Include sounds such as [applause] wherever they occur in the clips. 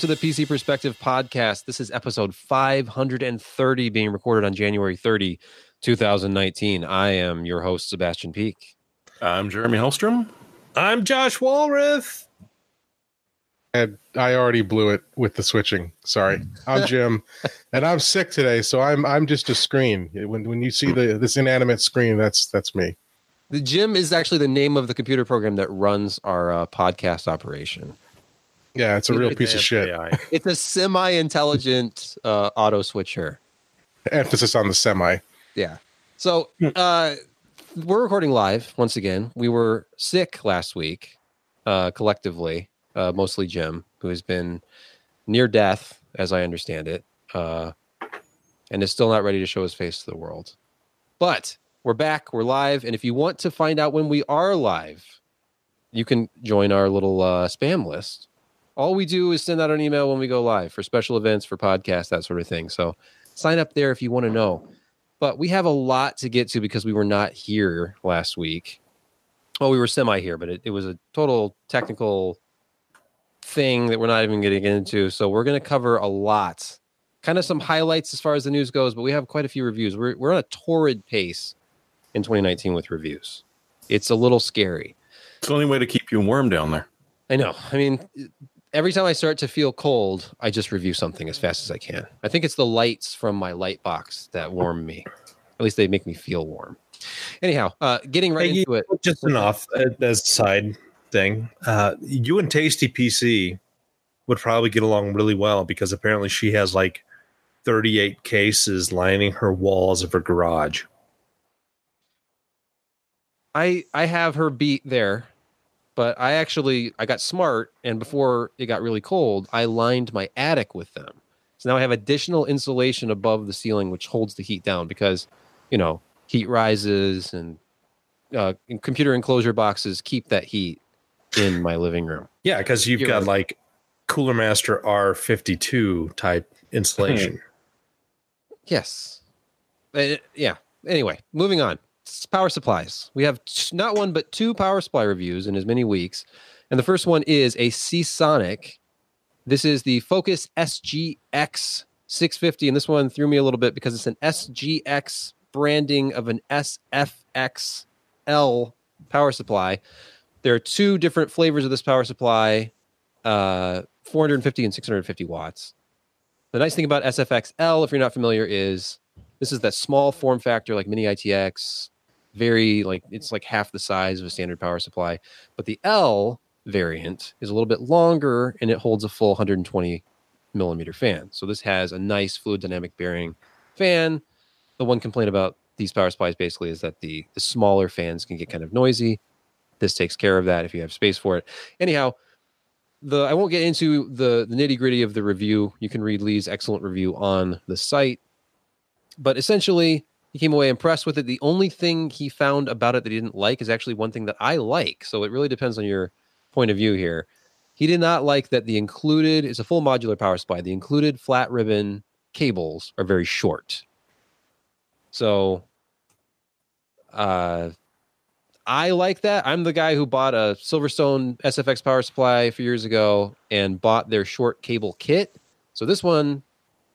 welcome to the PC Perspective podcast. This is episode 530 being recorded on January 30, 2019. I am your host, Sebastian Peak. I'm Jeremy Hellstrom. I'm Josh Walrath. And I already blew it with the switching. Sorry. I'm Jim. [laughs] and I'm sick today, so I'm I'm just a screen. When when you see the this inanimate screen, that's that's me. The Jim is actually the name of the computer program that runs our uh, podcast operation. Yeah, it's a real piece of shit. It's a semi-intelligent uh, auto switcher. Emphasis on the semi. Yeah. So uh, we're recording live once again. We were sick last week, uh, collectively, uh, mostly Jim, who has been near death, as I understand it, uh, and is still not ready to show his face to the world. But we're back, we're live, and if you want to find out when we are live, you can join our little uh, spam list. All we do is send out an email when we go live for special events, for podcasts, that sort of thing. So sign up there if you want to know. But we have a lot to get to because we were not here last week. Well, we were semi here, but it, it was a total technical thing that we're not even getting into. So we're going to cover a lot, kind of some highlights as far as the news goes, but we have quite a few reviews. We're, we're on a torrid pace in 2019 with reviews. It's a little scary. It's the only way to keep you warm down there. I know. I mean, every time I start to feel cold, I just review something as fast as I can. I think it's the lights from my light box that warm me. At least they make me feel warm. Anyhow, uh, getting right Hey, into it. Just uh, as a side thing. Uh, you and Tasty PC would probably get along really well because apparently she has like 38 cases lining her walls of her garage. I I have her beat there, but I actually I got smart and before it got really cold, I lined my attic with them. So now I have additional insulation above the ceiling which holds the heat down because, you know, heat rises and uh, computer enclosure boxes keep that heat in my living room. Yeah, because you've You're got right. like Cooler Master R52 type insulation. Yes. Uh, yeah. Anyway, moving on. Power supplies. We have t- not one but two power supply reviews in as many weeks. And the first one is a Seasonic. This is the Focus SGX 650. And this one threw me a little bit because it's an SGX branding of an SFXL power supply. There are two different flavors of this power supply uh, 450 and 650 watts. The nice thing about SFXL, if you're not familiar, is this is that small form factor like mini ITX, very like it's like half the size of a standard power supply. But the L variant is a little bit longer and it holds a full 120 millimeter fan. So this has a nice fluid dynamic bearing fan. The one complaint about these power supplies basically is that the the smaller fans can get kind of noisy. This takes care of that if you have space for it. Anyhow, the I won't get into the, the nitty gritty of the review. You can read Lee's excellent review on the site. But essentially, he came away impressed with it. The only thing he found about it that he didn't like is actually one thing that I like. So it really depends on your point of view here. He did not like that the included is a full modular power supply. The included flat ribbon cables are very short. So uh I like that. I'm the guy who bought a Silverstone SFX power supply a few years ago and bought their short cable kit. So this one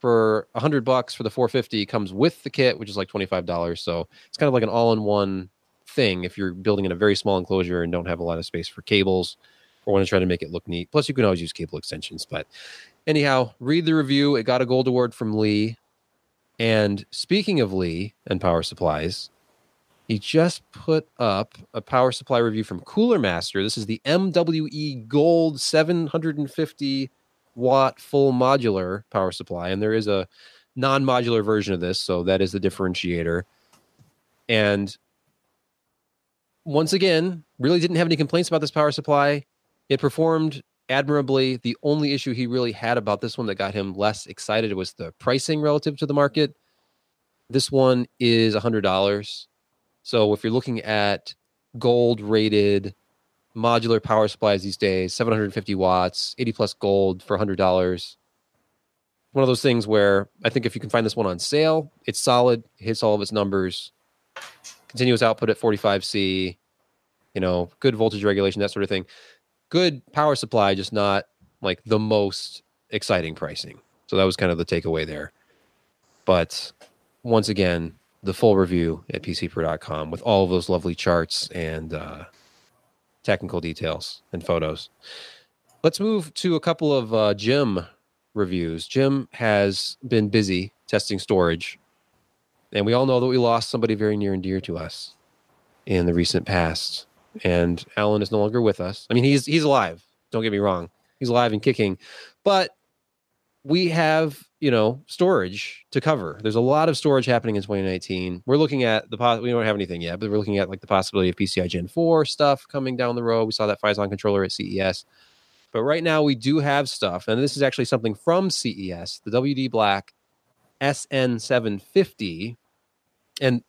for a hundred bucks for the 450 comes with the kit, which is like $25. So it's kind of like an all-in-one thing if you're building in a very small enclosure and don't have a lot of space for cables or want to try to make it look neat. Plus you can always use cable extensions. But anyhow, read the review. It got a gold award from Lee. And speaking of Lee and power supplies, he just put up a power supply review from Cooler Master. This is the MWE Gold 750 watt full modular power supply. And there is a non modular version of this. So that is the differentiator. And once again, really didn't have any complaints about this power supply. It performed admirably. The only issue he really had about this one that got him less excited was the pricing relative to the market. This one is $100. So if you're looking at gold rated modular power supplies these days, 750 watts, 80 plus gold for $100. One of those things where I think if you can find this one on sale, it's solid, hits all of its numbers, continuous output at 45C, you know, good voltage regulation, that sort of thing. Good power supply, just not like the most exciting pricing. So that was kind of the takeaway there. But once again, the full review at pcper.com with all of those lovely charts and uh, technical details and photos. Let's move to a couple of uh, Jim reviews. Jim has been busy testing storage, and we all know that we lost somebody very near and dear to us in the recent past. And Alan is no longer with us. I mean, he's he's alive. Don't get me wrong; he's alive and kicking, but we have you know storage to cover. There's a lot of storage happening in 2019 we're looking at the we don't have anything yet but we're looking at like the possibility of pci gen 4 stuff coming down the road. We saw that phison controller at ces but right now we do have stuff and this is actually something from ces the wd black sn750 and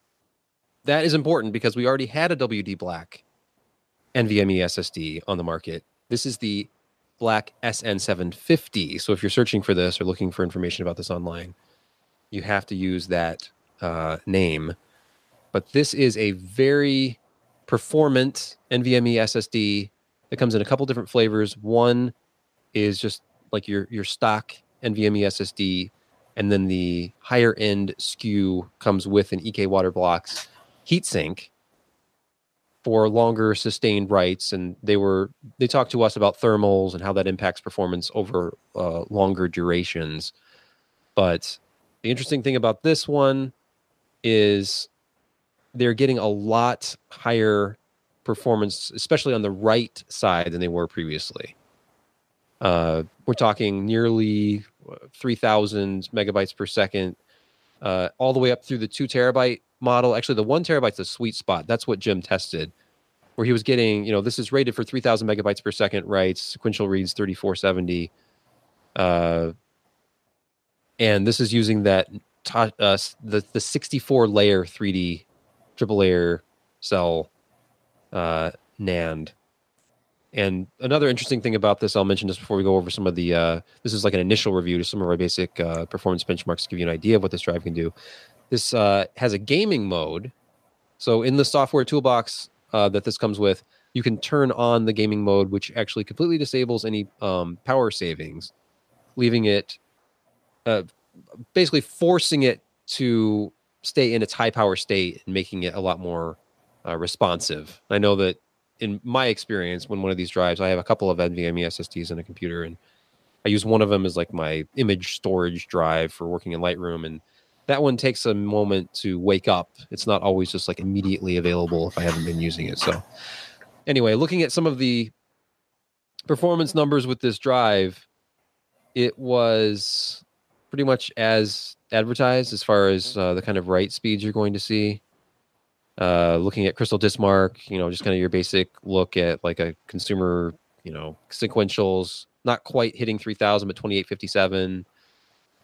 that is important because we already had a wd black nvme ssd on the market. This is the Black SN750. So if you're searching for this or looking for information about this online, you have to use that uh, name. But this is a very performant NVMe SSD that comes in a couple different flavors. One is just like your your stock NVMe SSD, and then the higher end SKU comes with an EK Waterblocks heatsink for longer sustained writes and they were they talked to us about thermals and how that impacts performance over uh, longer durations. But the interesting thing about this one is they're getting a lot higher performance especially on the right side than they were previously. Uh, we're talking nearly 3000 megabytes per second uh, all the way up through the two terabyte model. Actually, the one terabyte's a sweet spot. That's what Jim tested, where he was getting, you know, this is rated for 3,000 megabytes per second writes, sequential reads 3470. Uh, and this is using that uh, the the 64 layer 3D triple layer cell uh, NAND. And another interesting thing about this, I'll mention this before we go over some of the. Uh, this is like an initial review to some of our basic uh, performance benchmarks to give you an idea of what this drive can do. This uh, has a gaming mode. So in the software toolbox uh, that this comes with, you can turn on the gaming mode, which actually completely disables any um, power savings, leaving it uh, basically forcing it to stay in its high power state and making it a lot more uh, responsive. I know that in my experience, when one of these drives, I have a couple of NVMe SSDs in a computer, and I use one of them as like my image storage drive for working in Lightroom, and that one takes a moment to wake up. It's not always just like immediately available if I haven't been using it. So, anyway, looking at some of the performance numbers with this drive, it was pretty much as advertised as far as uh, the kind of write speeds you're going to see. Uh, looking at Crystal Mark, you know, just kind of your basic look at like a consumer, you know, sequentials, not quite hitting 3000, but 2857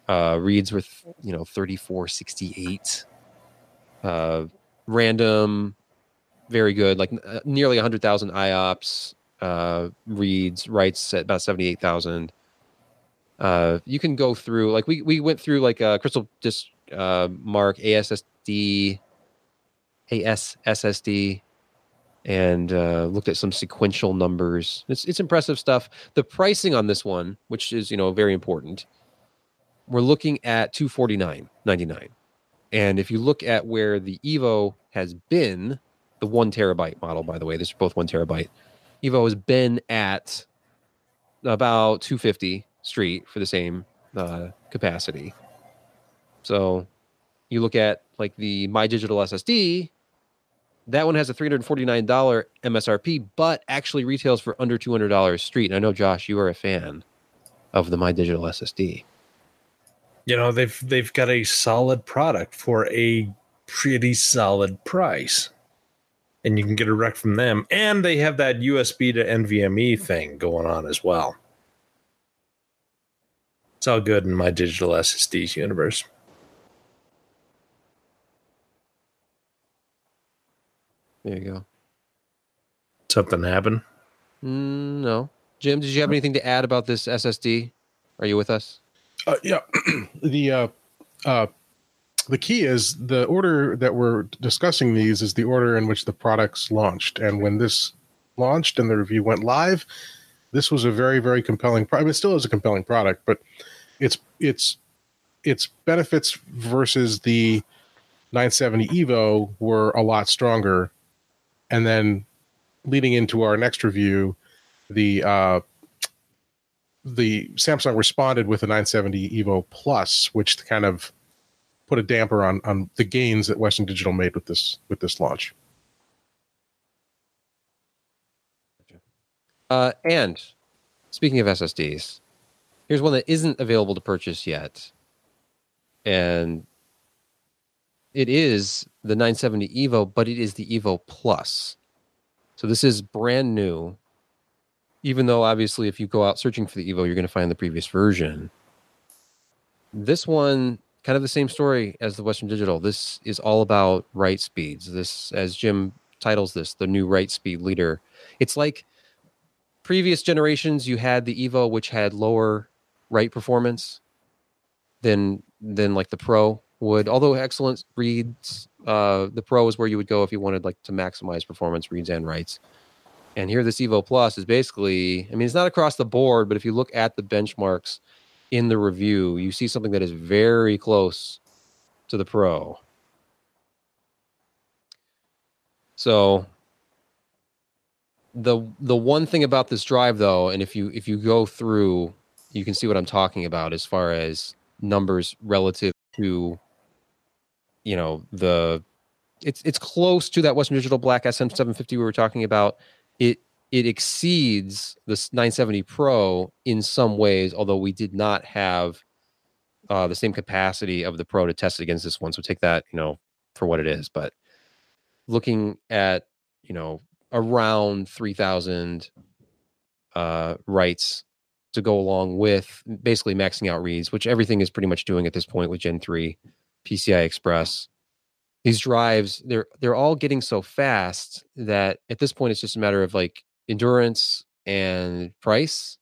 uh, reads with you know 3468 uh, random very good like uh, nearly 100000 iops uh, reads writes at about 78000 uh, you can go through like we, we went through like a crystal disk uh, ASSD ASSD and uh, looked at some sequential numbers. It's it's impressive stuff. The pricing on this one, which is you know very important, we're looking at 249.99 and if you look at where the evo has been the one terabyte model by the way this is both one terabyte evo has been at about 250 street for the same uh, capacity so you look at like the my digital ssd that one has a $349 msrp but actually retails for under $200 street. And i know josh you are a fan of the my digital ssd you know they've they've got a solid product for a pretty solid price. And you can get a rec from them. And they have that usb to nvme thing going on as well. It's all good in my digital ssds universe there you go. Something happened? Mm, no. Jim did you have anything to add about this ssd are you with us? Uh, yeah, [clears throat] the uh, uh, the key is the order that we're discussing these is the order in which the products launched, and when this launched and the review went live, this was a very very compelling product. It still is a compelling product, but it's it's its benefits versus the 970 Evo were a lot stronger. And then leading into our next review, the uh, the Samsung responded with a 970 Evo Plus, which kind of put a damper on on the gains that Western Digital made with this with this launch. Uh, and speaking of SSDs, here's one that isn't available to purchase yet, and it is the 970 Evo, but it is the Evo Plus. So this is brand new. Even though obviously, if you go out searching for the Evo, you're going to find the previous version. This one, kind of the same story as the Western Digital. This is all about write speeds. This, as Jim titles this, the new write speed leader. It's like previous generations. You had the Evo, which had lower write performance than than like the Pro would. Although excellent reads, uh, the Pro is where you would go if you wanted like to maximize performance reads and writes. And here, this Evo Plus is basically, I mean, it's not across the board, but if you look at the benchmarks in the review, you see something that is very close to the Pro. So the the one thing about this drive though, and if you if you go through, you can see what I'm talking about as far as numbers relative to you know the it's it's close to that Western Digital Black SN750 we were talking about. It it exceeds the 970 Pro in some ways, although we did not have uh, the same capacity of the Pro to test it against this one. So take that you know for what it is. But looking at you know around 3,000 uh, writes to go along with basically maxing out reads, which everything is pretty much doing at this point with Gen 3 PCI Express. These drives, they're they're all getting so fast that at this point it's just a matter of like endurance and price.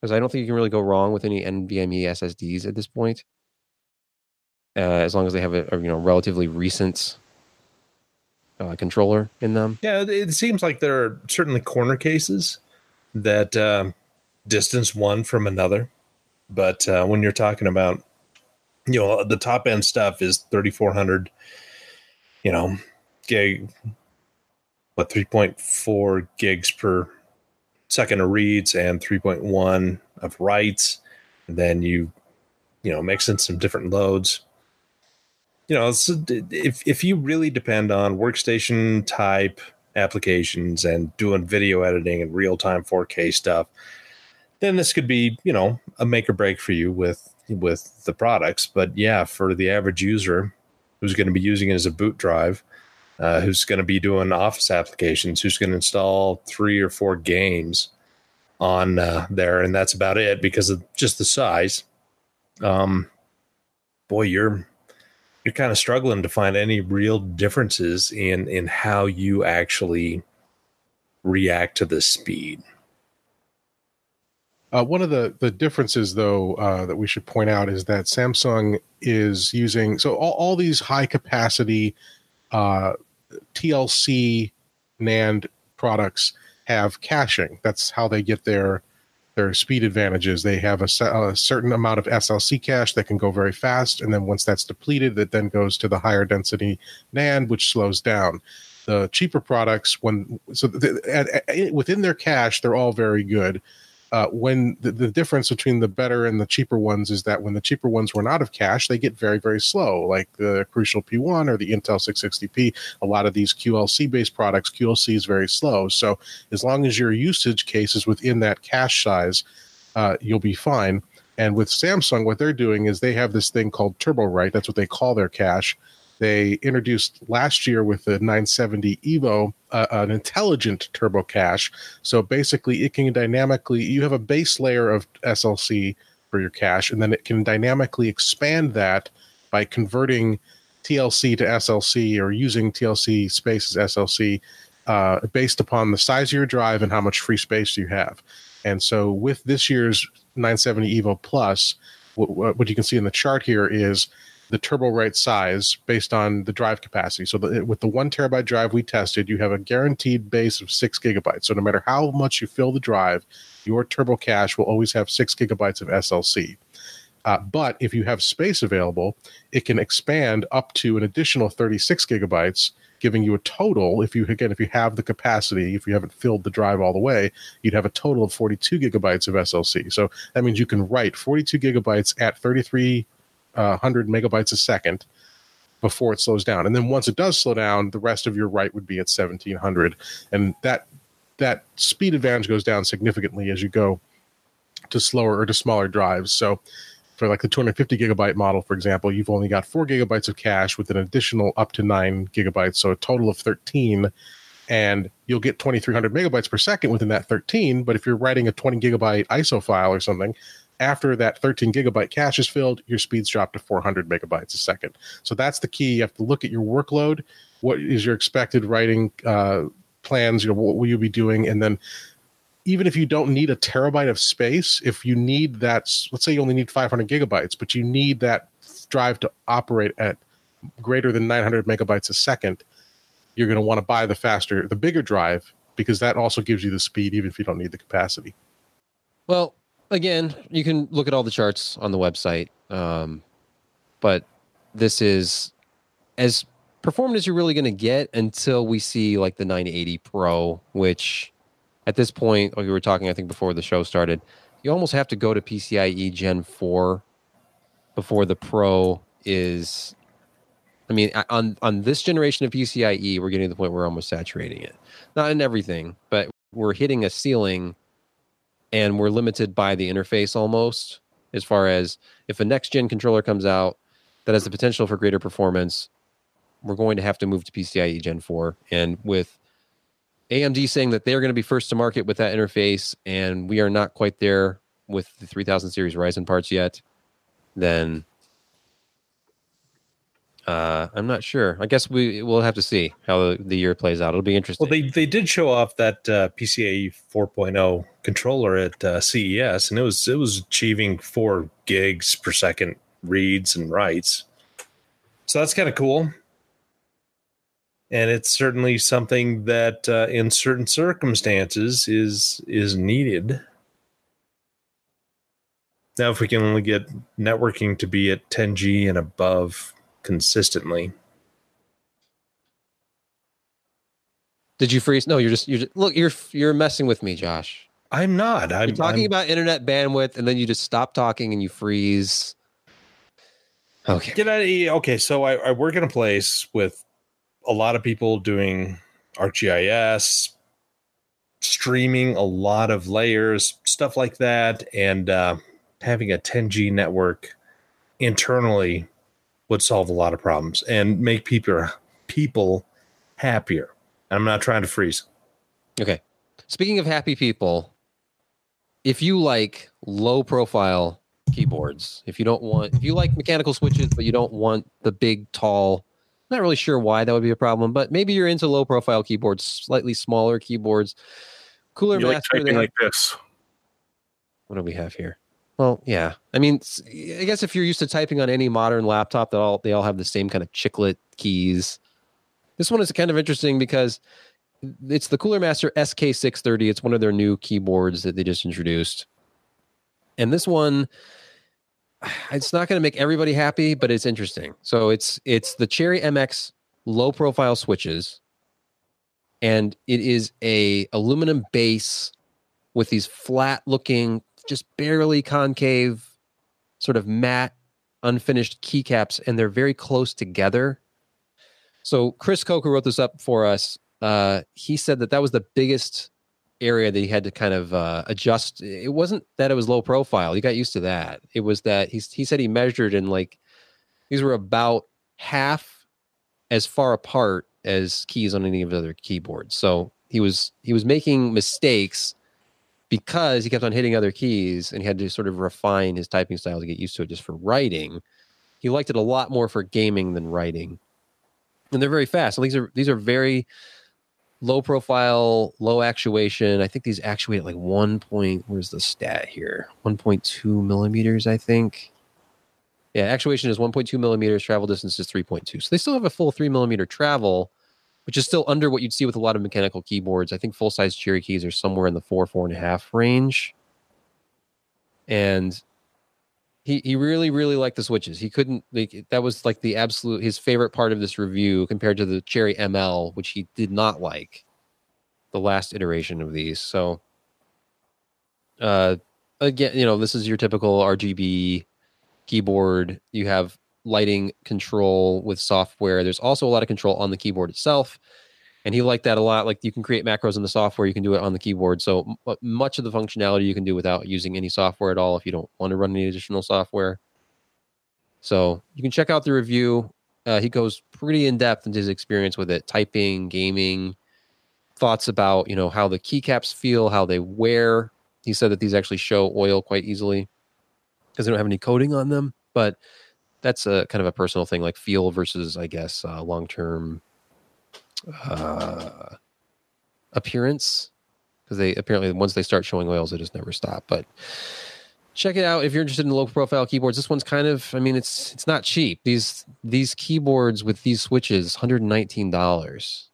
Because I don't think you can really go wrong with any NVMe SSDs at this point, uh, as long as they have a, a you know relatively recent uh, controller in them. Yeah, it seems like there are certainly corner cases that uh, distance one from another. But uh, when you're talking about, you know, the top end stuff is 3,400, you know, gig, what, 3.4 gigs per second of reads and 3.1 of writes. And then you, you know, mix in some different loads you know, if if you really depend on workstation type applications and doing video editing and real time 4K stuff, then this could be you know a make or break for you with with the products. But yeah, for the average user who's going to be using it as a boot drive, uh, who's going to be doing office applications, who's going to install three or four games on uh, there, and that's about it because of just the size. Um, boy, you're you're kind of struggling to find any real differences in in how you actually react to the speed. Uh, one of the the differences, though, uh, that we should point out is that Samsung is using so all, all these high capacity uh, TLC NAND products have caching. That's how they get their their speed advantages. They have a, a, certain amount of SLC cache that can go very fast, and then once that's depleted, it then goes to the higher density NAND, which slows down. The cheaper products, when so the, at, at, within their cache, they're all very good uh, when the, the difference between the better and the cheaper ones is that when the cheaper ones run out of cache, they get very, very slow, like the Crucial P1 or the Intel 660p. A lot of these QLC based products, QLC is very slow. So as long as your usage case is within that cache size, uh, you'll be fine. And with Samsung, what they're doing is they have this thing called Turbo Write. That's what they call their cache they introduced last year with the 970 Evo uh, an intelligent turbo cache. So basically, it can dynamically, you have a base layer of SLC for your cache, and then it can dynamically expand that by converting TLC to SLC or using TLC space as SLC uh, based upon the size of your drive and how much free space you have. And so with this year's 970 Evo Plus, what, what you can see in the chart here is the turbo write size based on the drive capacity. So the, with the one terabyte drive we tested, you have a guaranteed base of six gigabytes. So no matter how much you fill the drive, your turbo cache will always have six gigabytes of SLC. Uh, but if you have space available, it can expand up to an additional 36 gigabytes, giving you a total. If you again, if you have the capacity, if you haven't filled the drive all the way, you'd have a total of 42 gigabytes of SLC. So that means you can write 42 gigabytes at 33 uh, 100 megabytes a second before it slows down. And then once it does slow down, the rest of your write would be at 1700. And that that speed advantage goes down significantly as you go to slower or to smaller drives. So for like the 250 gigabyte model, for example, you've only got four gigabytes of cache with an additional up to nine gigabytes, so a total of 13. And you'll get 2300 megabytes per second within that 13. But if you're writing a 20 gigabyte ISO file or something, after that 13 gigabyte cache is filled, your speeds drop to 400 megabytes a second. So that's the key. You have to look at your workload. What is your expected writing uh, plans? You know, what will you be doing? And then even if you don't need a terabyte of space, if you need that, let's say you only need 500 gigabytes, but you need that drive to operate at greater than 900 megabytes a second, you're going to want to buy the faster, the bigger drive because that also gives you the speed, even if you don't need the capacity. Well, again, you can look at all the charts on the website. Um, but this is as performant as you're really going to get until we see like the 980 Pro, which at this point, like we were talking, I think before the show started, you almost have to go to PCIe Gen 4 before the Pro is. I mean, on on this generation of PCIe, we're getting to the point where we're almost saturating it. Not in everything, but we're hitting a ceiling and we're limited by the interface almost as far as if a next gen controller comes out that has the potential for greater performance we're going to have to move to PCIe Gen 4 and with AMD saying that they're going to be first to market with that interface and we are not quite there with the 3000 series Ryzen parts yet then uh, I'm not sure. I guess we we'll have to see how the, year plays out. It'll be interesting. Well, they they did show off that uh, PCIe 4.0 controller at uh, CES, and it was it was achieving four gigs per second reads and writes. So that's kind of cool, and it's certainly something that, uh, in certain circumstances, is is needed. Now, if we can only get networking to be at 10G and above consistently. Did you freeze? No, you're just you're just, look. You're you're messing with me, Josh. I'm not. I'm you're talking I'm, about internet bandwidth, and then you just stop talking and you freeze. Okay. Get out of Okay, so I, I work in a place with a lot of people doing ArcGIS, streaming a lot of layers, stuff like that, and uh, having a 10G network internally would solve a lot of problems and make people people happier. And I'm not trying to freeze. Okay. Speaking of happy people, if you like low profile keyboards, if you don't want if you like mechanical switches but you don't want the big tall not really sure why that would be a problem, but maybe you're into low profile keyboards, slightly smaller keyboards. Cooler you Master like typing like this. What do we have here? Well, yeah. I mean, I guess if you're used to typing on any modern laptop, they all they all have the same kind of chiclet keys. This one is kind of interesting because it's the Cooler Master SK630. It's one of their new keyboards that they just introduced. And this one [sighs] it's not going to make everybody happy, but it's interesting. So it's it's the Cherry MX low profile switches and it is a aluminum base with these flat looking just barely concave, sort of matte, unfinished keycaps, and they're very close together. So Chris Coker wrote this up for us. Uh, he said that that was the biggest area that he had to kind of uh, adjust. It wasn't that it was low profile. He got used to that. It was that he he said he measured and like these were about half as far apart as keys on any of the other keyboards. So he was he was making mistakes because he kept on hitting other keys and he had to sort of refine his typing style to get used to it just for writing. He liked it a lot more for gaming than writing. And they're very fast. These are these are very low profile, low actuation. I think these actuate at like one point. Where's the stat here? One point two millimeters, I think. Yeah, actuation is 1.2 millimeters, travel distance is 3.2. So they still have a full three millimeter travel, which is still under what you'd see with a lot of mechanical keyboards. I think full size cherry keys are somewhere in the four, four and a half range. And he he really, really liked the switches. He couldn't like that was like the absolute his favorite part of this review compared to the Cherry ML, which he did not like the last iteration of these. So uh again, you know, this is your typical RGB keyboard. You have lighting control with software. There's also a lot of control on the keyboard itself. And he liked that a lot. Like you can create macros in the software, you can do it on the keyboard. So m- uh, much of the functionality you can do without using any software at all if you don't want to run any additional software. So you can check out the review. Uh, he goes pretty in depth into his experience with it, typing, gaming, thoughts about you know how the keycaps feel, how they wear. He said that these actually show oil quite easily because they don't have any coating on them. But that's a kind of a personal thing, like feel versus, I guess, uh, long term uh, appearance. Because they apparently once they start showing oils, they just never stop. But check it out if you're interested in low profile keyboards. This one's kind of, I mean, it's it's not cheap. These these keyboards with these switches, hundred nineteen dollars.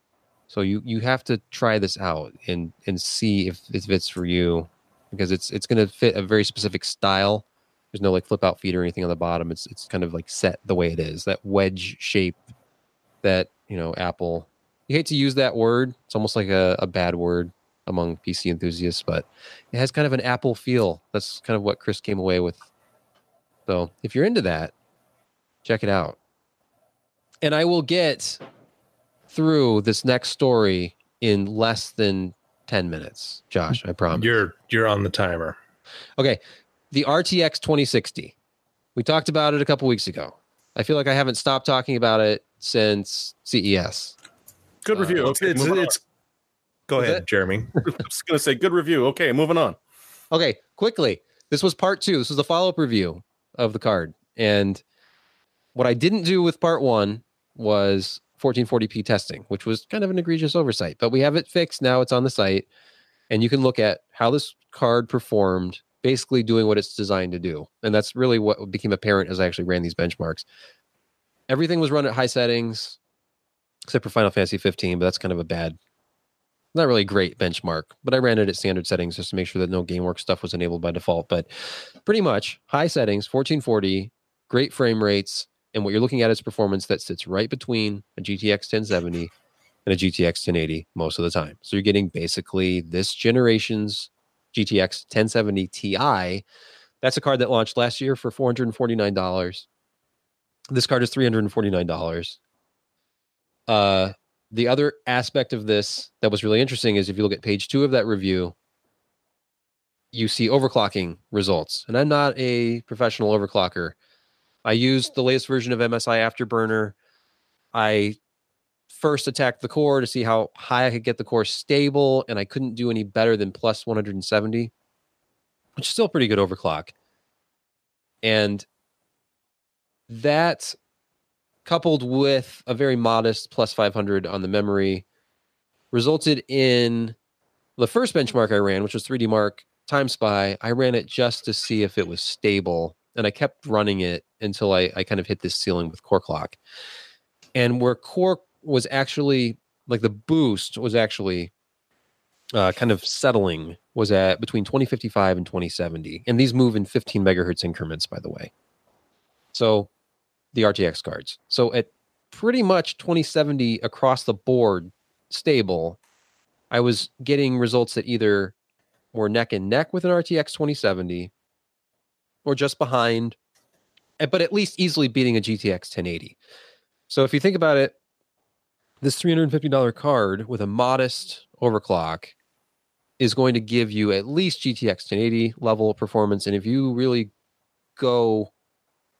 So you you have to try this out and and see if it fits for you because it's it's going to fit a very specific style there's no like flip out feet or anything on the bottom. It's it's kind of like set the way it is. That wedge shape that, you know, Apple you hate to use that word. It's almost like a, a bad word among PC enthusiasts, but it has kind of an Apple feel. That's kind of what Chris came away with. So if you're into that, check it out. And I will get through this next story in less than 10 minutes, Josh. I promise. You're you're on the timer. Okay, the RTX 2060. We talked about it a couple weeks ago. I feel like I haven't stopped talking about it since CES. Good review. Uh, okay, it's, moving it's, go Is ahead, it? Jeremy. [laughs] I'm just gonna say good review. Okay, moving on. Okay, quickly. This was part two. This was the follow up review of the card. And what I didn't do with part one was 1440p testing, which was kind of an egregious oversight. But we have it fixed now. It's on the site. And you can look at how this card performed, basically doing what it's designed to do. And that's really what became apparent as I actually ran these benchmarks. Everything was run at high settings, except for Final Fantasy 15, but that's kind of a bad not really great benchmark, but I ran it at standard settings just to make sure that no GameWorks stuff was enabled by default. But pretty much high settings, 1440, great frame rates, and what you're looking at is performance that sits right between a GTX 1070 and a GTX 1080 most of the time. So you're getting basically this generation's GTX 1070 Ti. That's a card that launched last year for $449. This card is $349. Uh, the other aspect of this that was really interesting is if you look at page two of that review, you see overclocking results. And I'm not a professional overclocker. I used the latest version of MSI Afterburner. I first attacked the core to see how high I could get the core stable, and I couldn't do any better than plus 170, which is still pretty good overclock. And that coupled with a very modest plus 500 on the memory resulted in the first benchmark I ran, which was 3D Mark Time Spy. I ran it just to see if it was stable, and I kept running it until I, I kind of hit this ceiling with Core Clock. And where Core was actually like the boost was actually uh, kind of settling was at between 2055 and 2070, and these move in 15 megahertz increments, by the way. So the RTX cards. So at pretty much 2070 across the board stable, I was getting results that either were neck and neck with an RTX 2070 or just behind, eh, but at least easily beating a GTX 1080. So if you think about it, this $350 card with a modest overclock is going to give you at least GTX 1080 level performance. And if you really go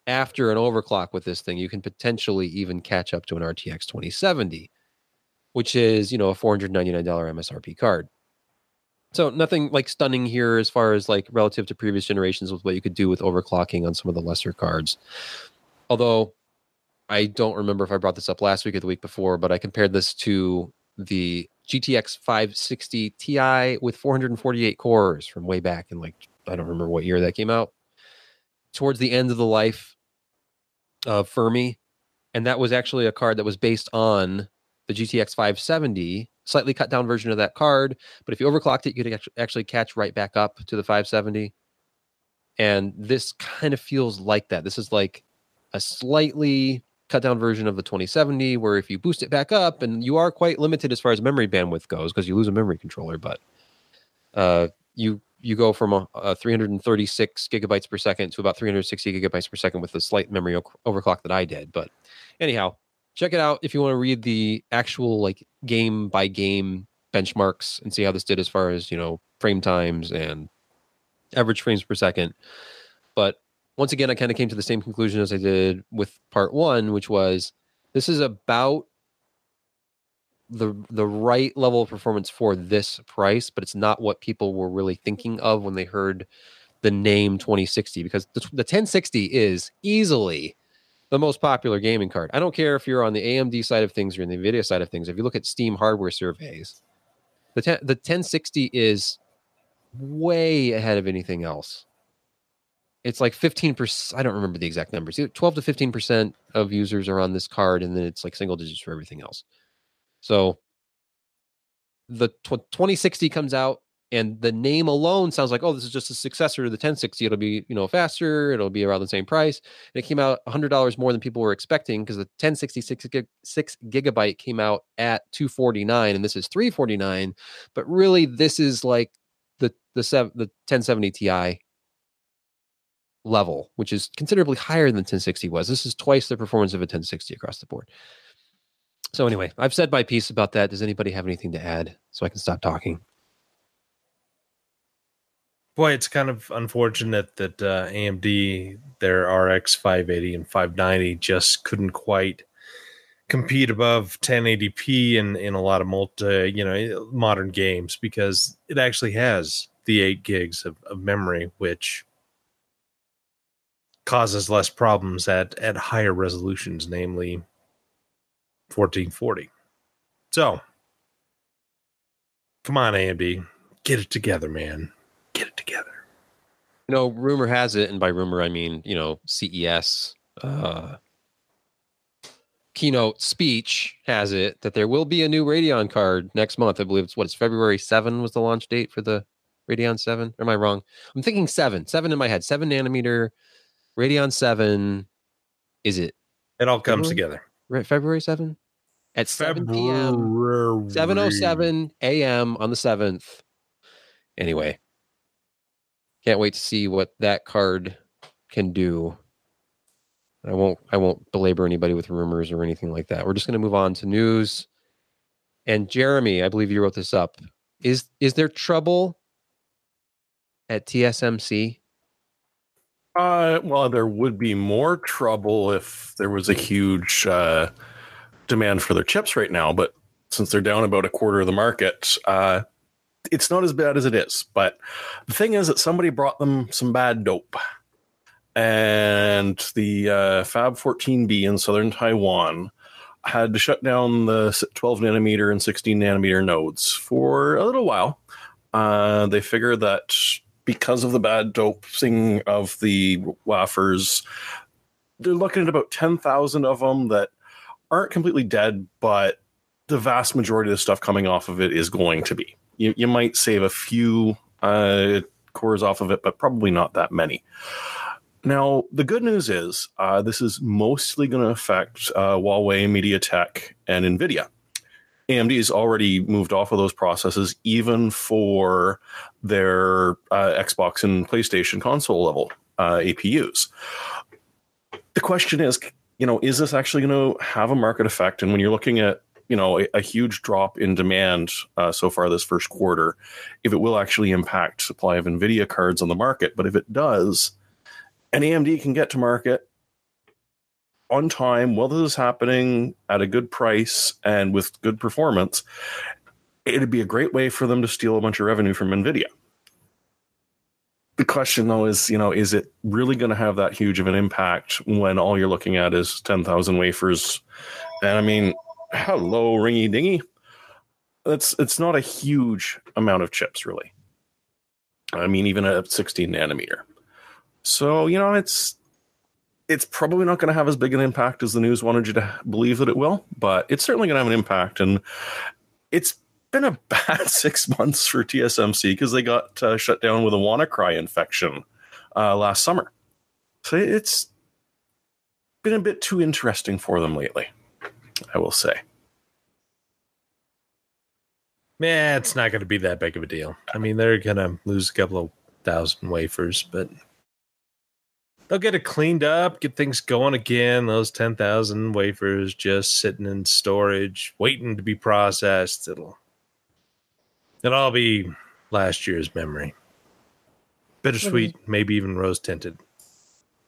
after an overclock with this thing, you can potentially even catch up to an RTX 2070, which is, you know, a $499 MSRP card. So nothing like stunning here as far as like relative to previous generations with what you could do with overclocking on some of the lesser cards. Although I don't remember if I brought this up last week or the week before, but I compared this to the GTX 560 Ti with 448 cores from way back in like I don't remember what year that came out. Towards the end of the life of Fermi, and that was actually a card that was based on the GTX 570, slightly cut down version of that card. But if you overclocked it, you could actually catch right back up to the 570. And this kind of feels like that. This is like a slightly cut down version of the 2070, where if you boost it back up, and you are quite limited as far as memory bandwidth goes because you lose a memory controller, but uh, you you go from a, a 336 gigabytes per second to about 360 gigabytes per second with the slight memory o- overclock that I did. But anyhow, check it out if you want to read the actual like game by game benchmarks and see how this did as far as you know frame times and average frames per second. But once again, I kind of came to the same conclusion as I did with part one, which was this is about the the right level of performance for this price, but it's not what people were really thinking of when they heard the name 2060 because the, the 1060 is easily the most popular gaming card. I don't care if you're on the AMD side of things or in the Nvidia side of things. If you look at Steam hardware surveys, the 10, the 1060 is way ahead of anything else. It's like 15%. I don't remember the exact numbers. 12 to 15% of users are on this card, and then it's like single digits for everything else. So the tw- 2060 comes out, and the name alone sounds like, oh, this is just a successor to the 1060. It'll be, you know, faster. It'll be around the same price. And it came out $100 more than people were expecting because the 1066 gig- six gigabyte came out at 249, and this is 349. But really, this is like the the sev- the 1070 Ti level, which is considerably higher than 1060 was. This is twice the performance of a 1060 across the board. So anyway, I've said my piece about that. Does anybody have anything to add so I can stop talking? Boy, it's kind of unfortunate that uh, AMD, their RX 580 and 590 just couldn't quite compete above 1080p in, in a lot of multi, you know, modern games because it actually has the eight gigs of, of memory, which causes less problems at, at higher resolutions, namely 1440. So, come on, AMD, get it together, man. Get it together. You know, rumor has it, and by rumor I mean you know CES uh, keynote speech has it that there will be a new Radeon card next month. I believe it's what it's February seven was the launch date for the Radeon seven. Or am I wrong? I'm thinking seven, seven in my head, seven nanometer Radeon seven. Is it It all comes February? together. February seven at seven p.m. 707 a.m. on the 7th. Anyway, can't wait to see what that card can do. I won't I won't belabor anybody with rumors or anything like that. We're just going to move on to news. And Jeremy, I believe you wrote this up. Is is there trouble at TSMC? Uh, well, there would be more trouble if there was a huge uh, demand for their chips right now. But since they're down about a quarter of the market, uh, it's not as bad as it is. But the thing is that somebody brought them some bad dope. And the uh, Fab 14B in southern Taiwan had to shut down the 12 nanometer and 16 nanometer nodes for a little while. Uh, they figure that because of the bad doping of the wafers, they're looking at about 10,000 of them that aren't completely dead, but the vast majority of the stuff coming off of it is going to be. You, you might save a few uh, cores off of it, but probably not that many. Now, the good news is uh, this is mostly going to affect uh, Huawei, MediaTek, and NVIDIA. AMD's already moved off of those processes, even for their uh, Xbox and PlayStation console level uh, APUs. The question is, you know, is this actually going to have a market effect? And when you're looking at, you know, a, a huge drop in demand uh, so far this first quarter, if it will actually impact supply of NVIDIA cards on the market, but if it does, and AMD can get to market on time while this is happening at a good price and with good performance, it'd be a great way for them to steal a bunch of revenue from NVIDIA. The question though is, you know, is it really going to have that huge of an impact when all you're looking at is 10,000 wafers? And I mean, hello, ringy dingy. That's it's not a huge amount of chips, really. I mean, even at 16 nanometer. So, you know, it's it's probably not going to have as big an impact as the news wanted you to believe that it will, but it's certainly going to have an impact. And it's been a [laughs] bad six months for TSMC because they got uh, shut down with a WannaCry infection uh, last summer. So it's been a bit too interesting for them lately, I will say. Man, it's not going to be that big of a deal. I mean, they're going to lose a couple of thousand wafers, but they'll get it cleaned up, get things going again. Those 10,000 wafers just sitting in storage, waiting to be processed. It'll, it'll all be last year's memory. Bittersweet, maybe even rose tinted.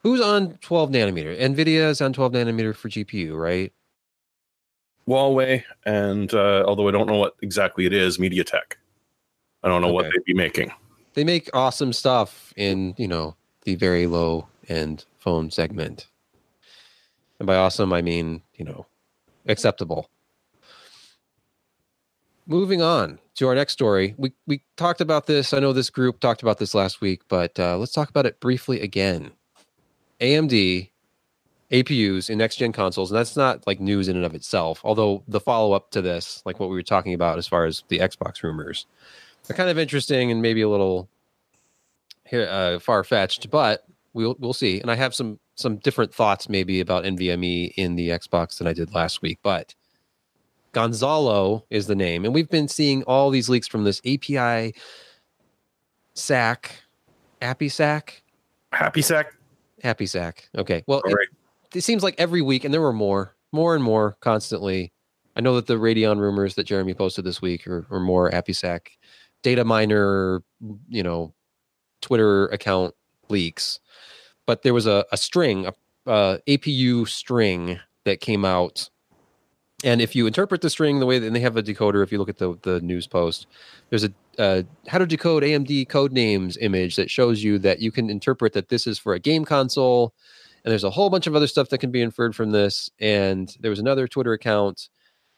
Who's on 12 nanometer? Nvidia is on 12 nanometer for GPU, right? Huawei, and uh, although I don't know what exactly it is, MediaTek. I don't know okay. what they'd be making. They make awesome stuff in you know the very low end phone segment, and by awesome I mean you know acceptable. Moving on to our next story, we we talked about this. I know this group talked about this last week, but uh, let's talk about it briefly again. AMD APUs in next gen consoles, and that's not like news in and of itself. Although the follow up to this, like what we were talking about as far as the Xbox rumors, are kind of interesting and maybe a little uh, far fetched, but we'll we'll see. And I have some some different thoughts maybe about NVMe in the Xbox than I did last week, but Gonzalo is the name, and we've been seeing all these leaks from this API SAC, Appy SAC, Happy Sack, Happy Sack. Okay, well, it, it seems like every week, and there were more, more and more constantly. I know that the Radeon rumors that Jeremy posted this week are, are more AppySac data miner, you know, Twitter account leaks. But there was a, a string, a, a APU string that came out. And if you interpret the string the way that they have a decoder, if you look at the, the news post, there's a uh, how to decode AMD code names image that shows you that you can interpret that this is for a game console and there's a whole bunch of other stuff that can be inferred from this. And there was another Twitter account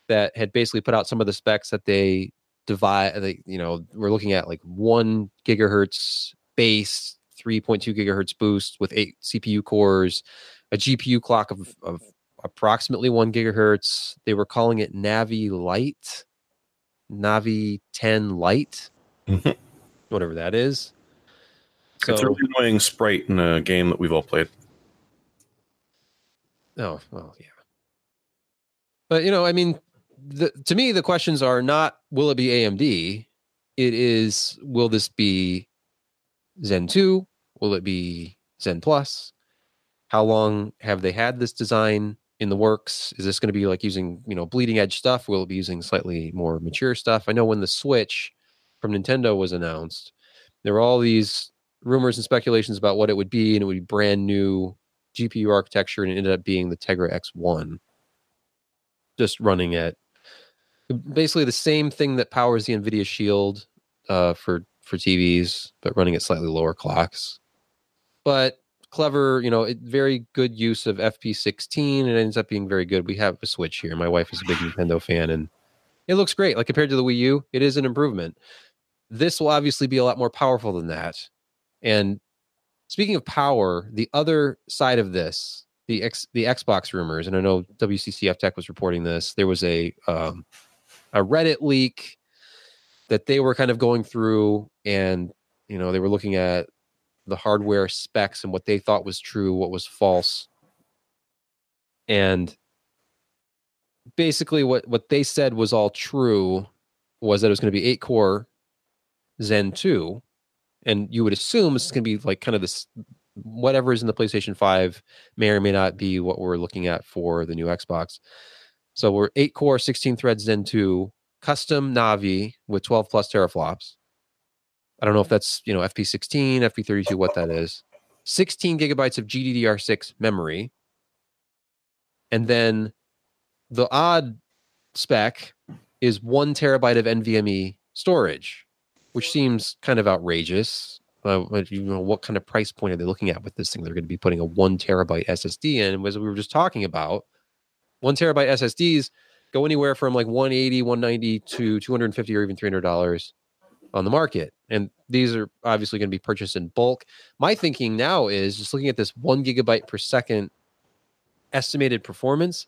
that had basically put out some of the specs that they divide. They, you know, we're looking at like one gigahertz base, 3.2 gigahertz boost with eight CPU cores, a GPU clock of, of approximately one gigahertz. They were calling it Navi Light, Navi 10 Light, mm-hmm. whatever that is. So, it's a really annoying sprite in a game that we've all played. Oh, well, yeah. But you know, I mean, the, to me, the questions are not will it be AMD? It is will this be Zen 2? Will it be Zen Plus? How long have they had this design in the works? Is this going to be like using, you know, bleeding edge stuff? Will it be using slightly more mature stuff? I know when the Switch from Nintendo was announced, there were all these rumors and speculations about what it would be, and it would be brand new GPU architecture and it ended up being the Tegra X1, just running at basically the same thing that powers the NVIDIA Shield uh, for for TVs, but running at slightly lower clocks. But clever, you know, it, very good use of FP16. It ends up being very good. We have a Switch here. My wife is a big [sighs] Nintendo fan, and it looks great. Like compared to the Wii U, it is an improvement. This will obviously be a lot more powerful than that. And Speaking of power, the other side of this, the X, the Xbox rumors, and I know WCCF Tech was reporting this. There was a um, a Reddit leak that they were kind of going through, and you know they were looking at the hardware specs and what they thought was true, what was false, and basically what what they said was all true was that it was going to be eight core Zen two and you would assume it's going to be like kind of this whatever is in the PlayStation 5 may or may not be what we're looking at for the new Xbox. So we're 8 core, 16 threads Zen 2, custom Navi with 12 plus teraflops. I don't know if that's, you know, FP16, FP32, what that is. 16 gigabytes of GDDR6 memory. And then the odd spec is one terabyte of NVMe storage which seems kind of outrageous. Uh, you know, what kind of price point are they looking at with this thing? They're going to be putting a one terabyte SSD in. As we were just talking about, one terabyte SSDs go anywhere from like 180, 190 to 250 or even $300 on the market. And these are obviously going to be purchased in bulk. My thinking now is just looking at this one gigabyte per second estimated performance.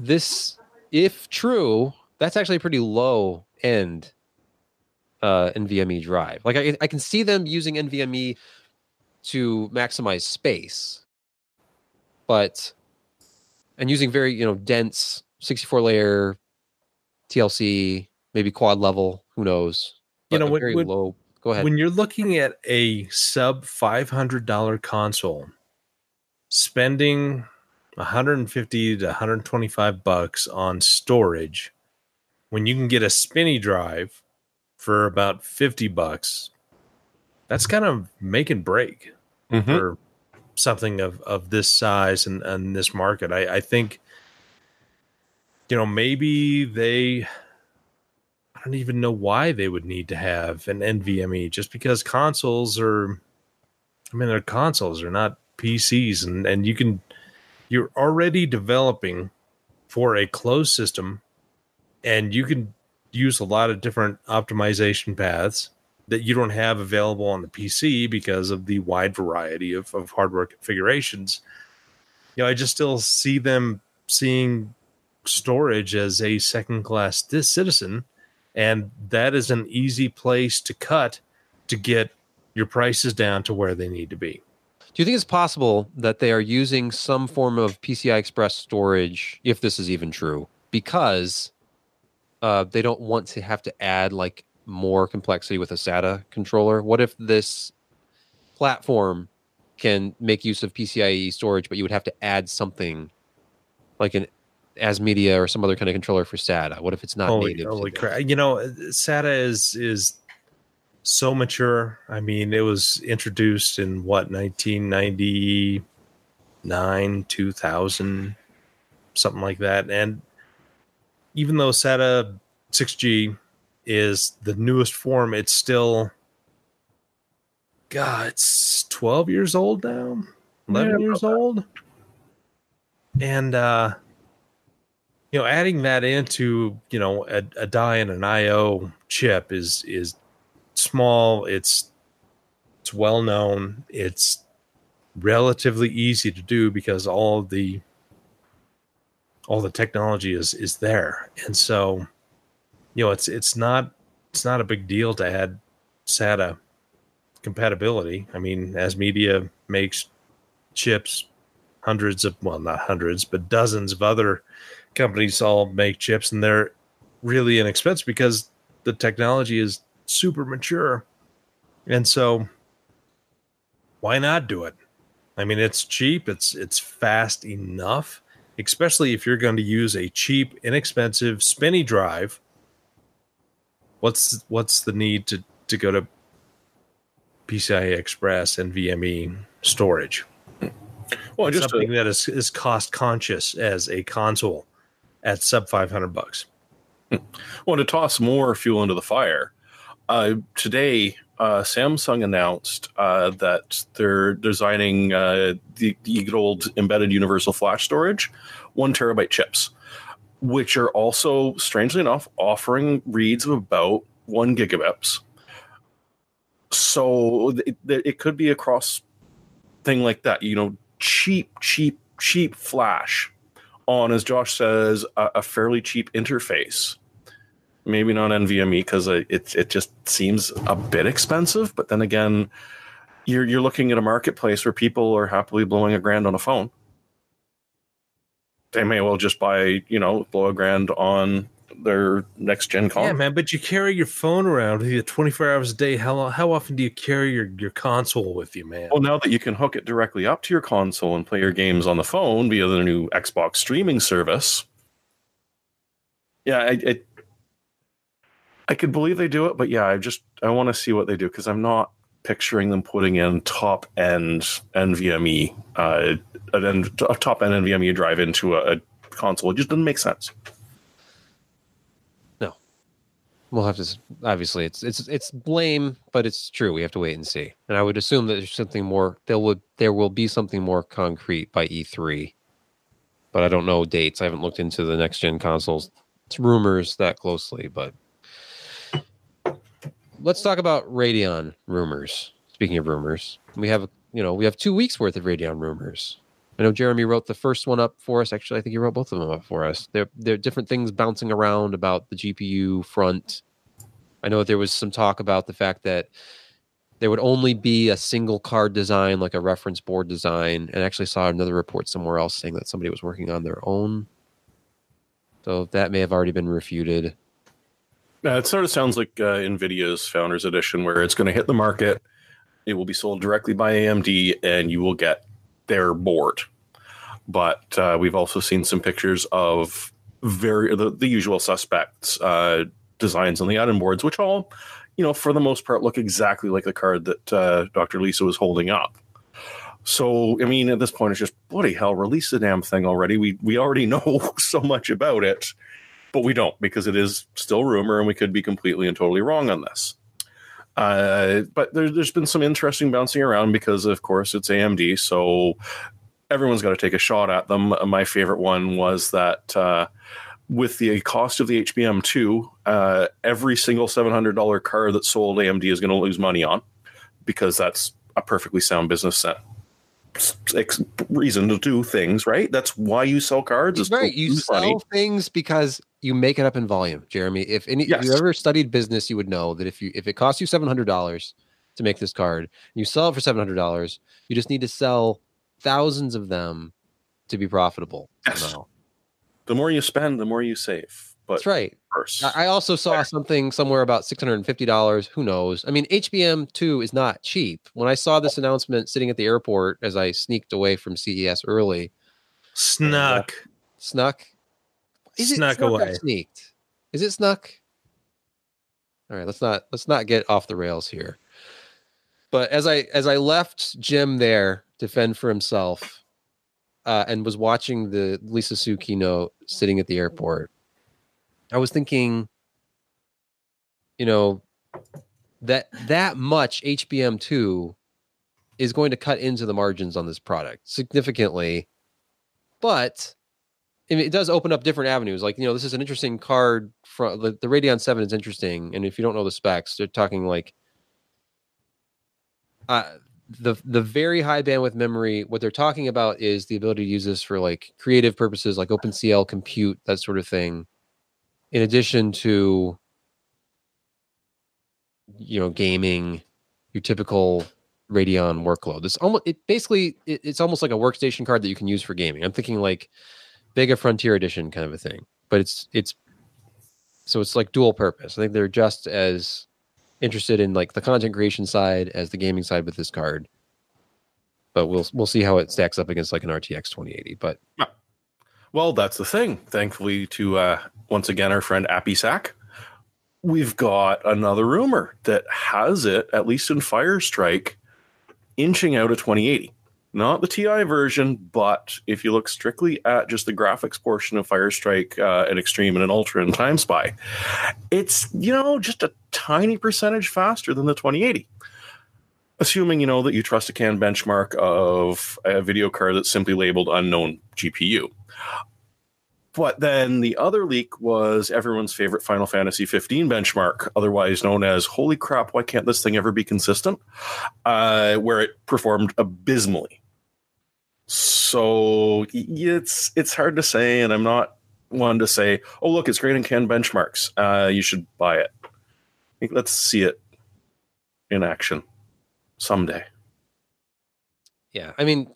This, if true, that's actually a pretty low end uh, NVMe drive. Like I, I can see them using NVMe to maximize space, but and using very you know dense 64 layer TLC, maybe quad level, who knows? You know, when- when- low. Go ahead. When you're looking at a sub $500 console, spending 150 to 125 bucks on storage, when you can get a spinny drive for about 50 bucks, that's kind of make and break Mhm. for something of, of this size and, and this market. I, I think, you know, maybe they, I don't even know why they would need to have an NVMe just because consoles are, I mean, they're consoles, they're not PCs. And, and you can, you're already developing for a closed system and you can use a lot of different optimization paths that you don't have available on the PC because of the wide variety of, of hardware configurations. You know, I just still see them seeing storage as a second class citizen, and that is an easy place to cut to get your prices down to where they need to be. Do you think it's possible that they are using some form of PCI Express storage, if this is even true, because uh, they don't want to have to add like more complexity with a SATA controller? What if this platform can make use of PCIe storage, but you would have to add something like an ASMedia or some other kind of controller for SATA? What if it's not holy, native? holy crap! You know, SATA is is so mature. I mean, it was introduced in what 1999, 2000, something like that. And even though SATA 6G is the newest form, it's still God, it's 12 years old now. 11 Yeah, years old. And uh you know, adding that into, you know, a, a die and an IO chip is is small, it's it's well known, it's relatively easy to do because all the all the technology is is there. And so, you know, it's it's not it's not a big deal to add SATA compatibility. I mean, ASMedia makes chips, hundreds of well, not hundreds, but dozens of other companies all make chips, and they're really inexpensive because the technology is super mature. And so, why not do it? I mean, it's cheap. It's it's fast enough, especially if you're going to use a cheap, inexpensive spinny drive. What's what's the need to to go to PCI Express NVMe storage? Well, just something that is, is cost conscious as a console at sub 500 bucks. well, to toss more fuel into the fire, uh, today uh, Samsung announced uh, that they're designing uh, the, the old embedded universal flash storage, one terabyte chips, which are also, strangely enough, offering reads of about one gigabits. So it could be a cross thing like that, you know, cheap, cheap, cheap flash on, as Josh says, a, a fairly cheap interface. Maybe not NVMe because it it just seems a bit expensive. But then again, you're you're looking at a marketplace where people are happily blowing a grand on a phone. They may well just buy, you know, blow a grand on their next gen console. Yeah, man, but you carry your phone around with you 24 hours a day. How how often do you carry your, your console with you, man? Well, now that you can hook it directly up to your console and play your games on the phone via the new Xbox streaming service, yeah, I, I, I could believe they do it, but yeah, I just I want to see what they do because I'm not picturing them putting in top end NVMe, uh, an, a top end NVMe drive into a, a console. It just doesn't make sense. We'll have to. Obviously, it's it's it's lame, but it's true. We have to wait and see. And I would assume that there's something more. There would there will be something more concrete by E3, but I don't know dates. I haven't looked into the next gen consoles. Rumors that closely, but let's talk about Radeon rumors. Speaking of rumors, we have you know we have two weeks worth of Radeon rumors. I know Jeremy wrote the first one up for us. Actually, I think he wrote both of them up for us. There, there are different things bouncing around about the GPU front. I know there was some talk about the fact that there would only be a single card design, like a reference board design, and I actually saw another report somewhere else saying that somebody was working on their own. So that may have already been refuted. Uh, it sort of sounds like uh, NVIDIA's Founders Edition, where it's going to hit the market. It will be sold directly by AMD, and you will get their board. But uh, we've also seen some pictures of very the, the usual suspects uh, designs on the add-in boards, which all, you know, for the most part, look exactly like the card that uh, Dr. Lisa was holding up. So, I mean, at this point, it's just bloody hell, release the damn thing already. We we already [laughs] know so much about it, but we don't because it is still rumor, and we could be completely and totally wrong on this. Uh, but there, there's been some interesting bouncing around because, of course, it's AMD, so everyone's got to take a shot at them. My favorite one was that uh, with the cost of the HBM2, uh, every single $700 card that's sold AMD is going to lose money on because that's a perfectly sound business set reason to do things, right? That's why you sell cards. Is right. You sell money. things because you make it up in volume, Jeremy. If any, yes. if you ever studied business, you would know that if you if it costs you seven hundred dollars to make this card, you sell it for seven hundred dollars, you just need to sell thousands of them to be profitable. Yes. The more you spend, the more you save. But That's right. First. I also saw something somewhere about six hundred and fifty dollars. Who knows? I mean, HBM two is not cheap. When I saw this announcement sitting at the airport as I sneaked away from CES early, snuck, uh, snuck, is snuck it away, sneaked. Is it snuck? All right, let's not let's not get off the rails here. But as I as I left Jim there to fend for himself, uh, and was watching the Lisa Su keynote sitting at the airport, I was thinking, you know, that that much HBM2 is going to cut into the margins on this product significantly. But it does open up different avenues. Like, you know, this is an interesting card from the, the Radeon 7 is interesting. And if you don't know the specs, they're talking like uh, the the very high bandwidth memory. What they're talking about is the ability to use this for like creative purposes, like OpenCL compute, that sort of thing in addition to you know gaming your typical radeon workload This almost it basically it, it's almost like a workstation card that you can use for gaming i'm thinking like Vega Frontier Edition kind of a thing but it's it's so it's like dual purpose i think they're just as interested in like the content creation side as the gaming side with this card but we'll we'll see how it stacks up against like an rtx 2080 but well, that's the thing. Thankfully, to uh, once again our friend Appy Sack, we've got another rumor that has it, at least in Fire Strike inching out of 2080. Not the TI version, but if you look strictly at just the graphics portion of Firestrike, uh, an Extreme and an Ultra and Time Spy, it's you know just a tiny percentage faster than the 2080 assuming you know that you trust a CAN benchmark of a video card that's simply labeled unknown GPU. But then the other leak was everyone's favorite Final Fantasy 15 benchmark, otherwise known as "Holy crap! Why can't this thing ever be consistent?" Uh, where it performed abysmally. So it's it's hard to say, and I'm not one to say, "Oh, look, it's great in CAN benchmarks. Uh, you should buy it." Let's see it in action someday. Yeah, I mean,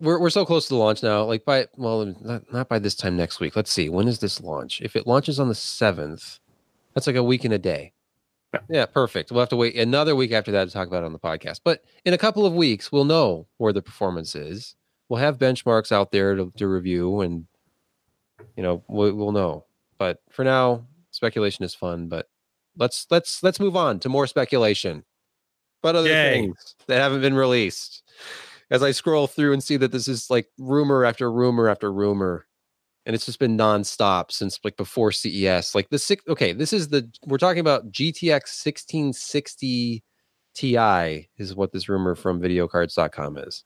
we're we're so close to the launch now. Like by well, not, not by this time next week. Let's see. When is this launch? If it launches on the seventh, that's like a week and a day. Yeah. yeah, perfect. We'll have to wait another week after that to talk about it on the podcast. But in a couple of weeks, we'll know where the performance is. We'll have benchmarks out there to, to review, and you know we'll, we'll know. But for now, speculation is fun. But let's let's let's move on to more speculation. But other Yay. things that haven't been released as I scroll through and see that this is like rumor after rumor after rumor, and it's just been nonstop since like before CES. Like the six, okay, this is the we're talking about GTX 1660 Ti is what this rumor from videocardz.com is.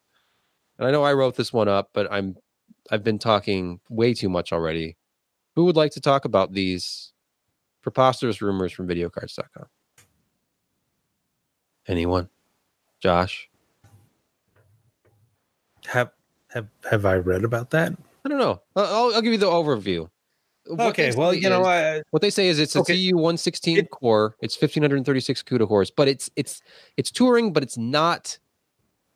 And I know I wrote this one up, but I'm I've been talking way too much already. Who would like to talk about these preposterous rumors from videocardz.com? Anyone? Josh? Have have have I read about that? I don't know. I'll, I'll give you the overview. What okay, well, say you know, is- I, what they say is it's a Okay. TU 116 It- core. It's 1536 CUDA cores, but it's it's it's Turing, but it's not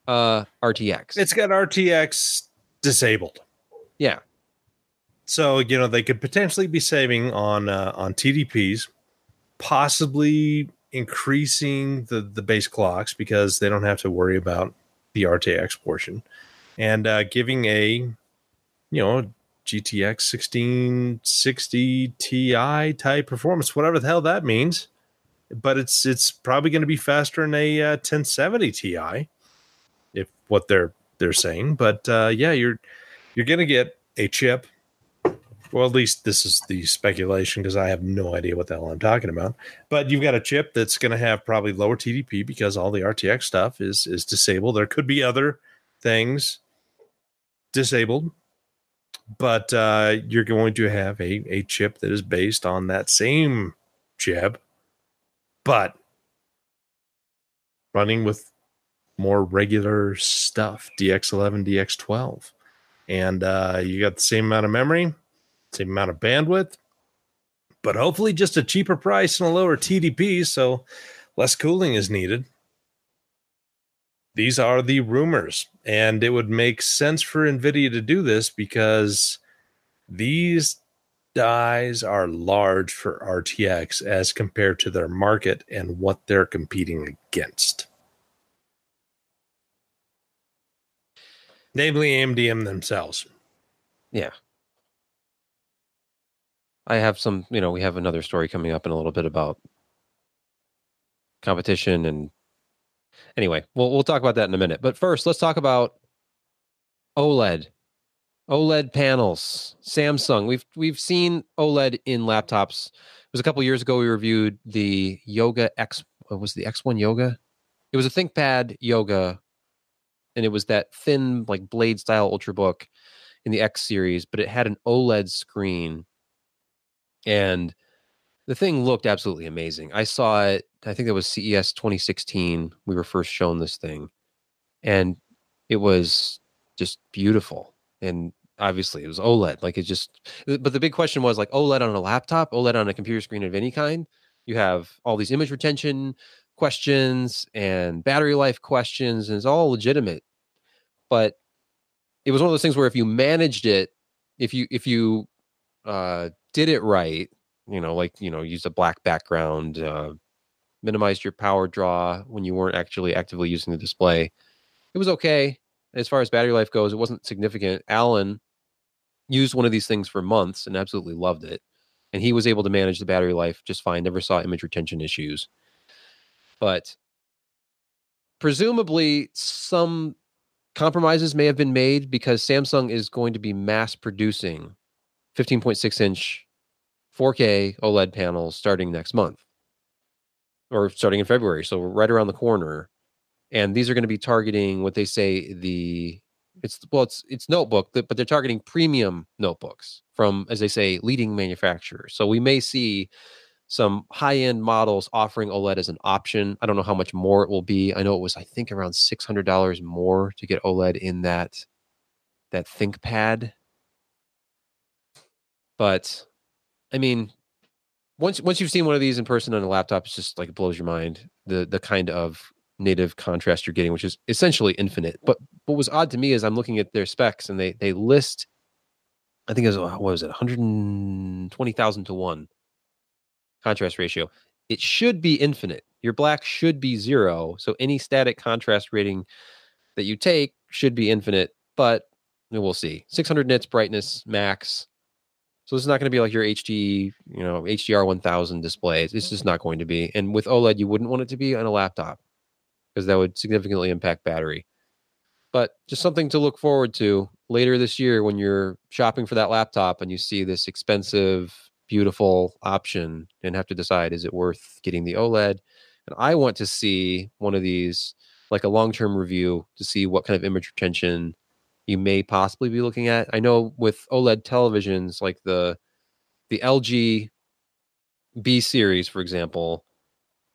uh RTX. it's got RTX disabled. yeah, So you know they could potentially be saving on uh, on TDPs, possibly increasing the the base clocks because they don't have to worry about the RTX portion, and uh, giving a you know GTX 1660 Ti type performance, whatever the hell that means. But it's it's probably going to be faster than a uh, 1070 Ti, what they're they're saying. But uh, yeah, you're you're to get a chip well, at least this is the speculation because I have no idea what the hell I'm talking about. But you've got a chip that's going to have probably lower TDP because all the RTX stuff is is disabled. There could be other things disabled, but uh, you're going to have a a chip that is based on that same chip, but running with more regular stuff, DX11, DX12, and uh, you got the same amount of memory same amount of bandwidth, but hopefully just a cheaper price and a lower TDP, so less cooling is needed. These are the rumors, and it would make sense for NVIDIA to do this because these dies are large for RTX as compared to their market and what they're competing against. Namely, AMDM themselves. yeah. I have some, you know, we have another story coming up in a little bit about competition and anyway, we'll we'll talk about that in a minute. But first, let's talk about OLED. OLED panels. Samsung. We've we've seen OLED in laptops. It was a couple years ago we reviewed the Yoga X was the X1 Yoga? It was a ThinkPad Yoga and it was that thin like blade style ultrabook in the X series, but it had an OLED screen and the thing looked absolutely amazing. I saw it, I think it was CES 2016. We were first shown this thing, and it was just beautiful. And obviously, it was OLED. Like it just, uh, but the big question was like OLED on a laptop, OLED on a computer screen of any kind. You have all these image retention questions and battery life questions, and it's all legitimate. But it was one of those things where if you managed it, if you if you uh, did it right, you know, like you know, used a black background, uh, minimized your power draw when you weren't actually actively using the display. It was okay as far as battery life goes. It wasn't significant. Alan used one of these things for months and absolutely loved it, and he was able to manage the battery life just fine. Never saw image retention issues, but presumably some compromises may have been made because Samsung is going to be mass producing 15.6 inch 4K OLED panels starting next month or starting in February. So we're right around the corner. And these are going to be targeting what they say the it's well it's it's notebook but they're targeting premium notebooks from as they say leading manufacturers. So we may see some high-end models offering OLED as an option. I don't know how much more it will be. I know it was I think around $600 more to get OLED in that that ThinkPad but I mean, once once you've seen one of these in person on a laptop, it's just like it blows your mind the the kind of native contrast you're getting, which is essentially infinite. But what was odd to me is I'm looking at their specs and they they list, I think it was what was it, 120,000 to one contrast ratio. It should be infinite. Your black should be zero. So any static contrast rating that you take should be infinite. But we'll see. 600 nits brightness max. So this is not going to be like your HD, you know, HDR 1000 display. It's just not going to be. And with OLED, you wouldn't want it to be on a laptop because that would significantly impact battery. But just something to look forward to later this year when you're shopping for that laptop and you see this expensive, beautiful option and have to decide is it worth getting the OLED? And I want to see one of these like a long-term review to see what kind of image retention you may possibly be looking at. I know with OLED televisions, like the the LG B series, for example,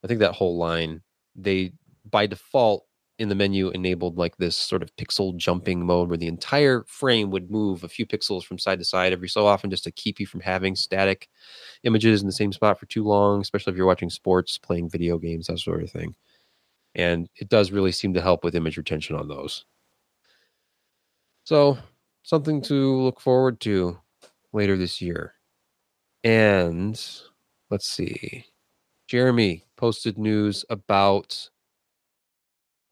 I think that whole line they by default in the menu enabled like this sort of pixel jumping mode where the entire frame would move a few pixels from side to side every so often just to keep you from having static images in the same spot for too long, especially if you're watching sports, playing video games, that sort of thing. And it does really seem to help with image retention on those. So, something to look forward to later this year. And let's see. Jeremy posted news about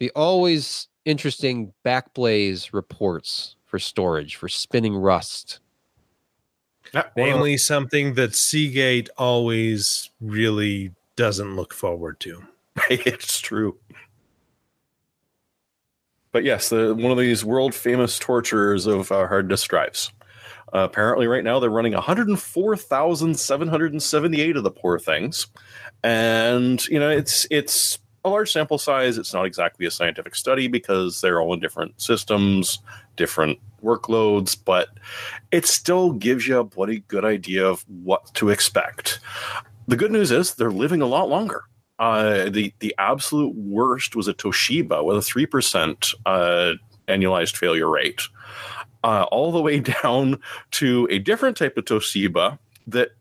the always interesting backblaze reports for storage for spinning rust. Namely, something that Seagate always really doesn't look forward to. [laughs] it's true. But yes, the, one of these world famous torturers of uh, hard disk drives. Uh, apparently, right now they're running 104,778 of the poor things, and you know it's it's a large sample size. It's not exactly a scientific study because they're all in different systems, different workloads, but it still gives you a bloody good idea of what to expect. The good news is they're living a lot longer. Uh, the the absolute worst was a Toshiba with a three percent uh, annualized failure rate, uh, all the way [laughs] down to a different type of Toshiba that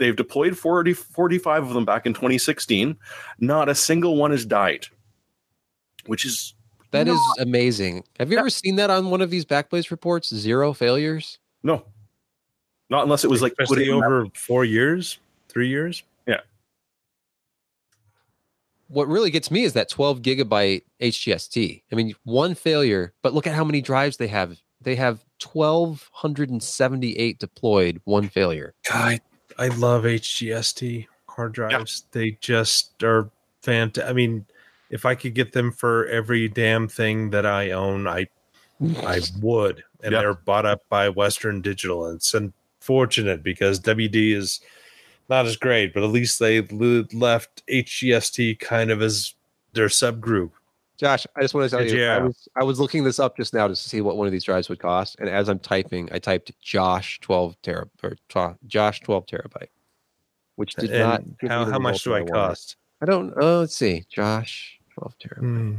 they've deployed 40, 45 of them back in 2016. Not a single one has died, which is That is not- amazing. Have you ever seen that on one of these backblaze reports? Zero failures? no, not unless it was like Especially putting over four years, three years. Yeah. What really gets me is that 12 gigabyte HGST. I mean, one failure, but look at how many drives they have. They have 1,278 deployed, one failure. God, I love HGST hard drives. They just are fantastic. I mean, if I could get them for every damn thing that I own, I I [laughs] would. And Yeah. they're bought up by Western Digital. And it's unfortunate because WD is not as great, but at least they left HGST kind of as their subgroup. Josh, I just want to tell you, Yeah. I was I was looking this up just now to see what one of these drives would cost, and as I'm typing, I typed Josh 12 tera or tw- Josh 12 terabyte, which did And not. how, how much do I cost? I don't. Oh, let's see, Josh 12 terabyte. Hmm.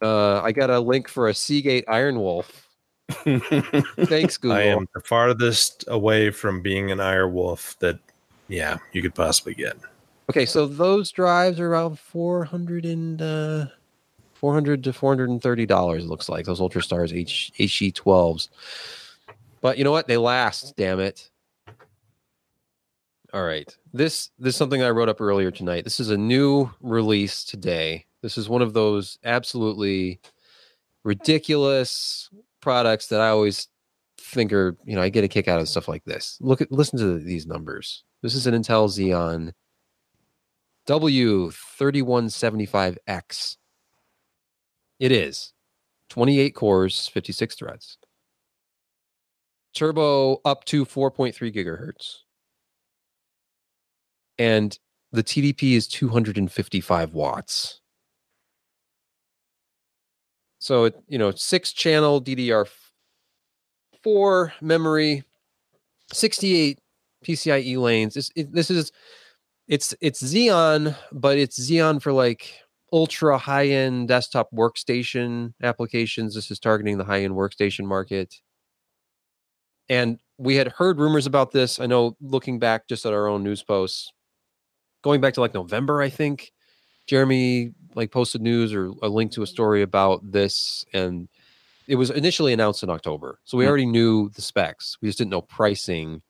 Uh, I got a link for a Seagate Iron Wolf. Thanks, Google. [laughs] I am the farthest away from being an Iron Wolf that, yeah, you could possibly get. Okay, so those drives are around 400 and uh 400 to 430 dollars it looks like those Ultra Stars H HE12s. But you know what? They last, damn it. All right. This this is something I wrote up earlier tonight. This is a new release today. This is one of those absolutely ridiculous products that I always think are, you know, I get a kick out of stuff like this. Look at listen to these numbers. This is an Intel Xeon W3175X. It is 28 cores, 56 threads. Turbo up to 4.3 gigahertz. And the TDP is 255 watts. So it, you know, six channel DDR4 memory, 68 PCIe lanes. This it, this is it's it's Xeon, but it's Xeon for like ultra high end desktop workstation applications. This is targeting the high end workstation market. And we had heard rumors about this. I know looking back just at our own news posts, going back to like November, I think Jeremy like posted news or a link to a story about this and it was initially announced in October. So we Hmm. already knew the specs. We just didn't know pricing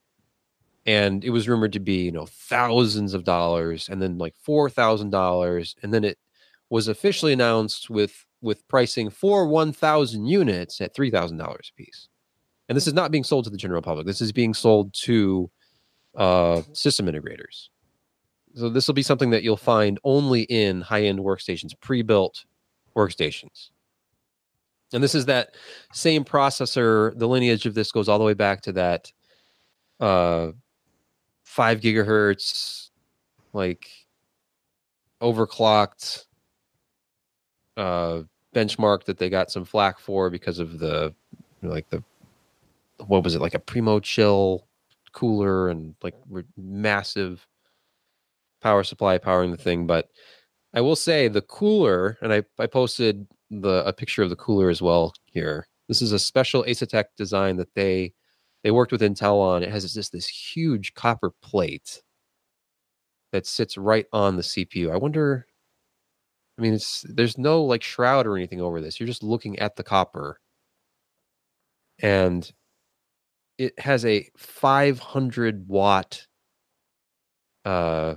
and it was rumored to be you know thousands of dollars and then like four thousand dollars and then it was officially announced with with pricing for 1000 units at $3000 a piece and this is not being sold to the general public. This is being sold to uh, system integrators. So this will be something that you'll find only in high-end workstations pre-built workstations. And this is that same processor. The lineage of this goes all the way back to that uh five gigahertz like overclocked uh benchmark that they got some flack for because of the like the what was it like a primo chill cooler and like massive power supply powering the thing but I will say the cooler, and I, I posted the a picture of the cooler as well here. This is a special Asetek design that they they worked with Intel on. It has just this huge copper plate that sits right on the CPU. I wonder. I mean, it's there's no like shroud or anything over this. You're just looking at the copper, and it has a 500 watt uh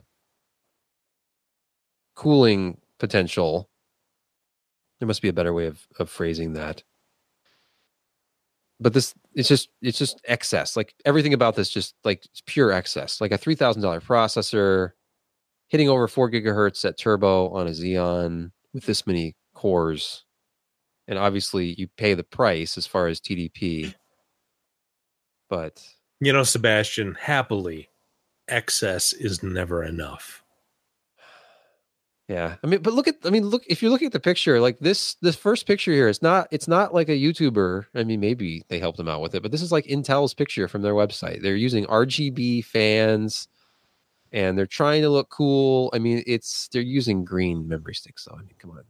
cooling potential. There must be a better way of, of phrasing that. But this it's just it's just excess. Like everything about this just like it's pure excess. Like a three thousand dollar processor hitting over four gigahertz at turbo on a Xeon with this many cores. And obviously you pay the price as far as TDP. But You know, Sebastian, happily, excess is never enough. Yeah, I mean, but look at, I mean, look if you're looking at the picture, like this, this first picture here, it's not, it's not like a YouTuber. I mean, maybe they helped them out with it, but this is like Intel's picture from their website. They're using RGB fans, and they're trying to look cool. I mean, it's they're using green memory sticks, though. I mean, come on,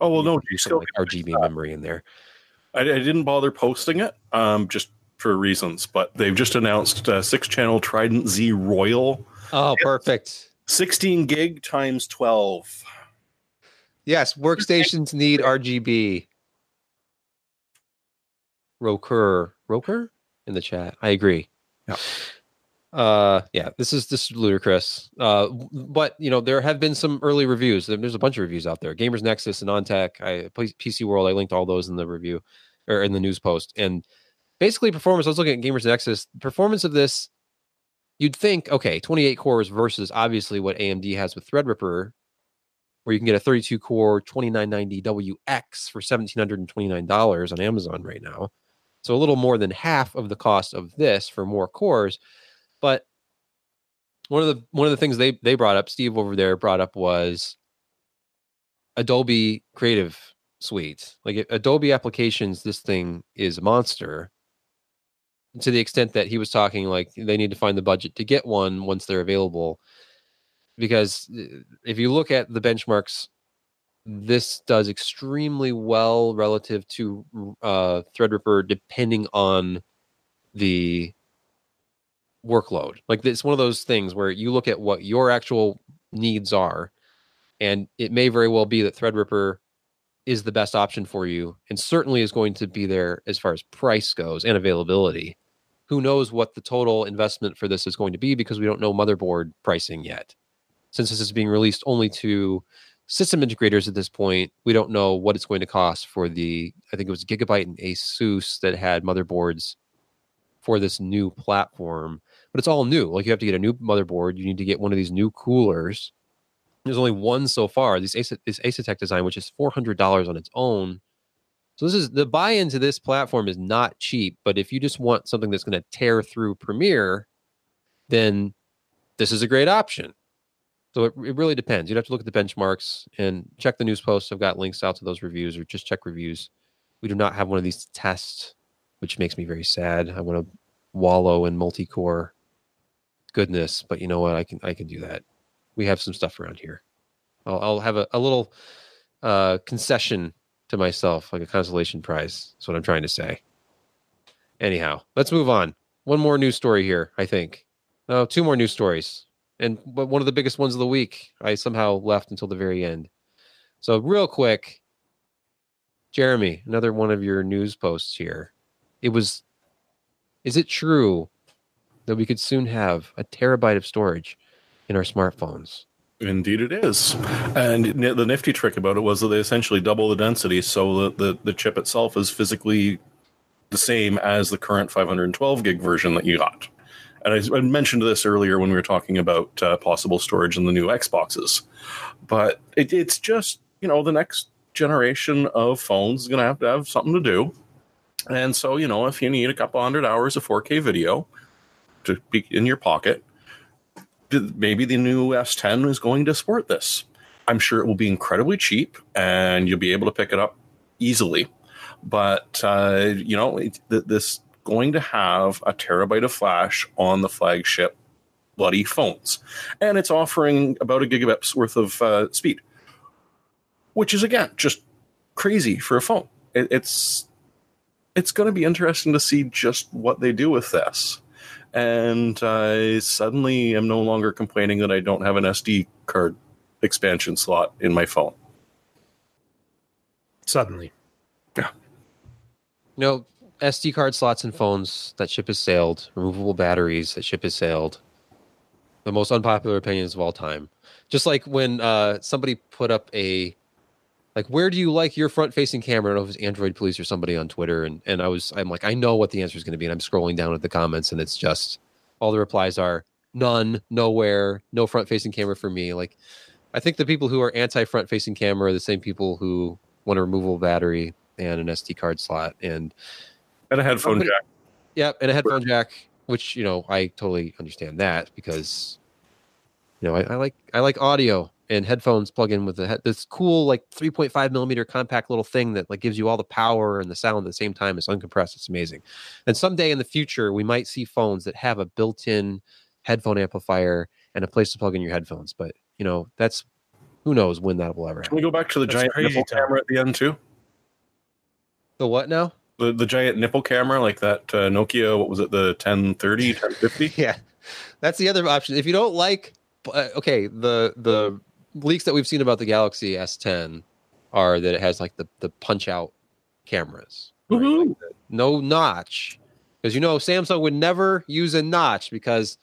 Oh well, no, you still like RGB memory in there. I, I didn't bother posting it, um, just for reasons. But they've just announced uh, six-channel Trident Z Royal, Oh, perfect. 16 gig times 12. Yes, workstations need RGB. Roker, Roker in the chat. I agree. Yeah. Uh, yeah. This is this is ludicrous. Uh, but you know there have been some early reviews. There's a bunch of reviews out there. Gamers Nexus and AnandTech. I PC World. I linked all those in the review or in the news post. And basically, performance. I was looking at Gamers Nexus. Performance of this. You'd think, okay, 28 cores versus obviously what AMD has with Threadripper, where you can get a 32 core 2990 WX for $1,729 on Amazon right now. So a little more than half of the cost of this for more cores. But one of the one of the things they they brought up, Steve over there brought up was Adobe Creative Suite. Like Adobe applications, this thing is a monster. To the extent that he was talking, like they need to find the budget to get one once they're available. Because uh, if you look at the benchmarks, this does extremely well relative to uh, Threadripper, depending on the workload. Like it's one of those things where you look at what your actual needs are, and it may very well be that Threadripper is the best option for you, and certainly is going to be there as far as price goes and availability. Who knows what the total investment for this is going to be because we don't know motherboard pricing yet. Since this is being released only to system integrators at this point, we don't know what it's going to cost for the I think it was Gigabyte and Asus that had motherboards for this new platform but it's all new. Like you have to get a new motherboard. You need to get one of these new coolers. There's only one so far. This Ace, this Asetek design, which is four hundred dollars on its own. So this is the buy-in to this platform is not cheap. But if you just want something that's going to tear through Premiere, then this is a great option. So it, it really depends. You'd have to look at the benchmarks and check the news posts. I've got links out to those reviews, or just check reviews. We do not have one of these to test, which makes me very sad. I want to wallow in multi-core goodness but you know what i can i can do that we have some stuff around here i'll, I'll have a, a little uh concession to myself like a consolation prize that's what i'm trying to say. Anyhow let's move on. One more news story here i think. No two more news stories. And but one of the biggest ones of the week i somehow left until the very end. So real quick jeremy another one of your news posts here. It was is it true that we could soon have a terabyte of storage in our smartphones? Indeed, it is. And the nifty trick about it was that they essentially double the density, so that the, the chip itself is physically the same as the current 512 gig version that you got. And I, I mentioned this earlier when we were talking about uh, possible storage in the new Xboxes. But it, it's just, you know, the next generation of phones is going to have to have something to do. And so, you know, if you need a couple hundred hours of 4K video to be in your pocket, maybe the new S10 is going to support this. I'm sure it will be incredibly cheap and you'll be able to pick it up easily. But, uh, you know, this going to have a terabyte of flash on the flagship bloody phones, and it's offering about a gigabits worth of uh, speed, which is again just crazy for a phone. It, it's it's going to be interesting to see just what they do with this. And I suddenly am no longer complaining that I don't have an SD card expansion slot in my phone. Suddenly. You know, SD card slots in phones, that ship has sailed. Removable batteries, that ship has sailed. The most unpopular opinions of all time. Just like when uh, somebody put up a like where do you like your front facing camera? I don't know if it was Android Police or somebody on Twitter, and and I was I'm like I know what the answer is going to be, and I'm scrolling down at the comments, and it's just all the replies are none, nowhere, no front facing camera for me. Like I think the people who are anti front facing camera are the same people who want a removable battery and an SD card slot, and And a headphone jack. yeah, and a headphone jack, which you know I totally understand that because you know I, I like I like audio and headphones plug in with the head, this cool like 3.5 millimeter compact little thing that like gives you all the power and the sound at the same time. It's uncompressed. It's amazing. And someday in the future, we might see phones that have a built-in headphone amplifier and a place to plug in your headphones. But you know that's who knows when that will ever Can we go back to the That's giant nipple camera at the end too? The what now? The the giant nipple camera, like that uh, Nokia. What was it? The 1030, 1050. [laughs] yeah that's the other option if you don't like uh, okay the the leaks that we've seen about the galaxy s10 are that it has like the the punch out cameras right? Woohoo. Like the- no notch because you know samsung would never use a notch because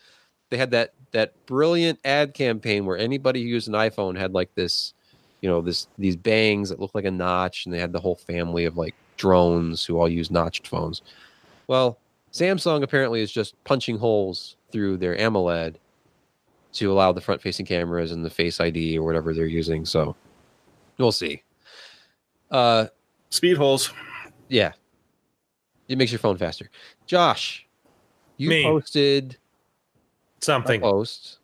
they had that that brilliant ad campaign where anybody who used an iphone had like this you know this these bangs that looked like a notch and they had the whole family of like drones who all use notched phones well Samsung apparently is just punching holes through their AMOLED to allow the front facing cameras and the Face ID or whatever they're using. So we'll see. Uh, Speed holes. yeah, it makes your phone faster. Josh, you Me. posted a Something. post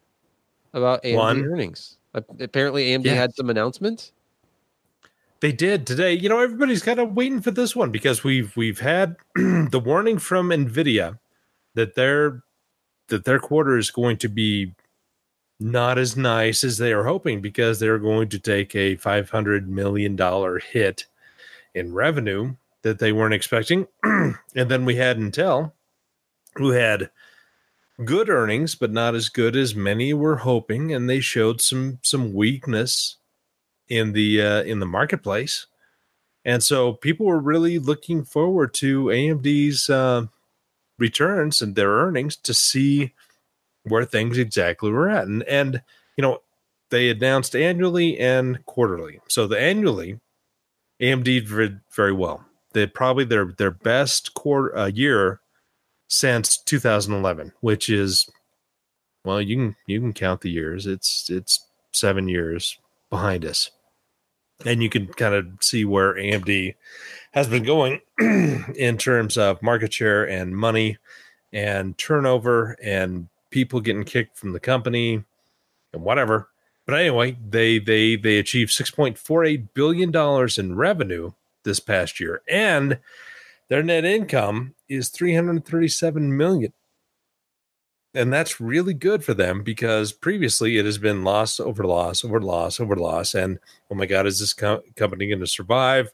about AMD One. earnings. Apparently, AMD Yeah. had some announcements. They did today. You know, everybody's kind of waiting for this one because we've we've had [clears throat] the warning from Nvidia that their that their quarter is going to be not as nice as they are hoping because they're going to take a 500 million dollar hit in revenue that they weren't expecting. [clears throat] and then we had Intel who had good earnings but not as good as many were hoping and they showed some some weakness in the uh, in the marketplace, and so people were really looking forward to AMD's uh, returns and their earnings to see where things exactly were at, and and you know they announced annually and quarterly. So the annually, AMD did very well. They probably their their best quarter uh, year since 2011, which is well you can you can count the years. It's it's seven years behind us. And you can kind of see where AMD has been going [clears throat] in terms of market share and money and turnover and people getting kicked from the company and whatever. But anyway, they they they achieved 6.48 billion dollars in revenue this past year and their net income is 337 million. And that's really good for them because previously it has been loss over loss over loss over loss. And oh my god is this co- company going to survive?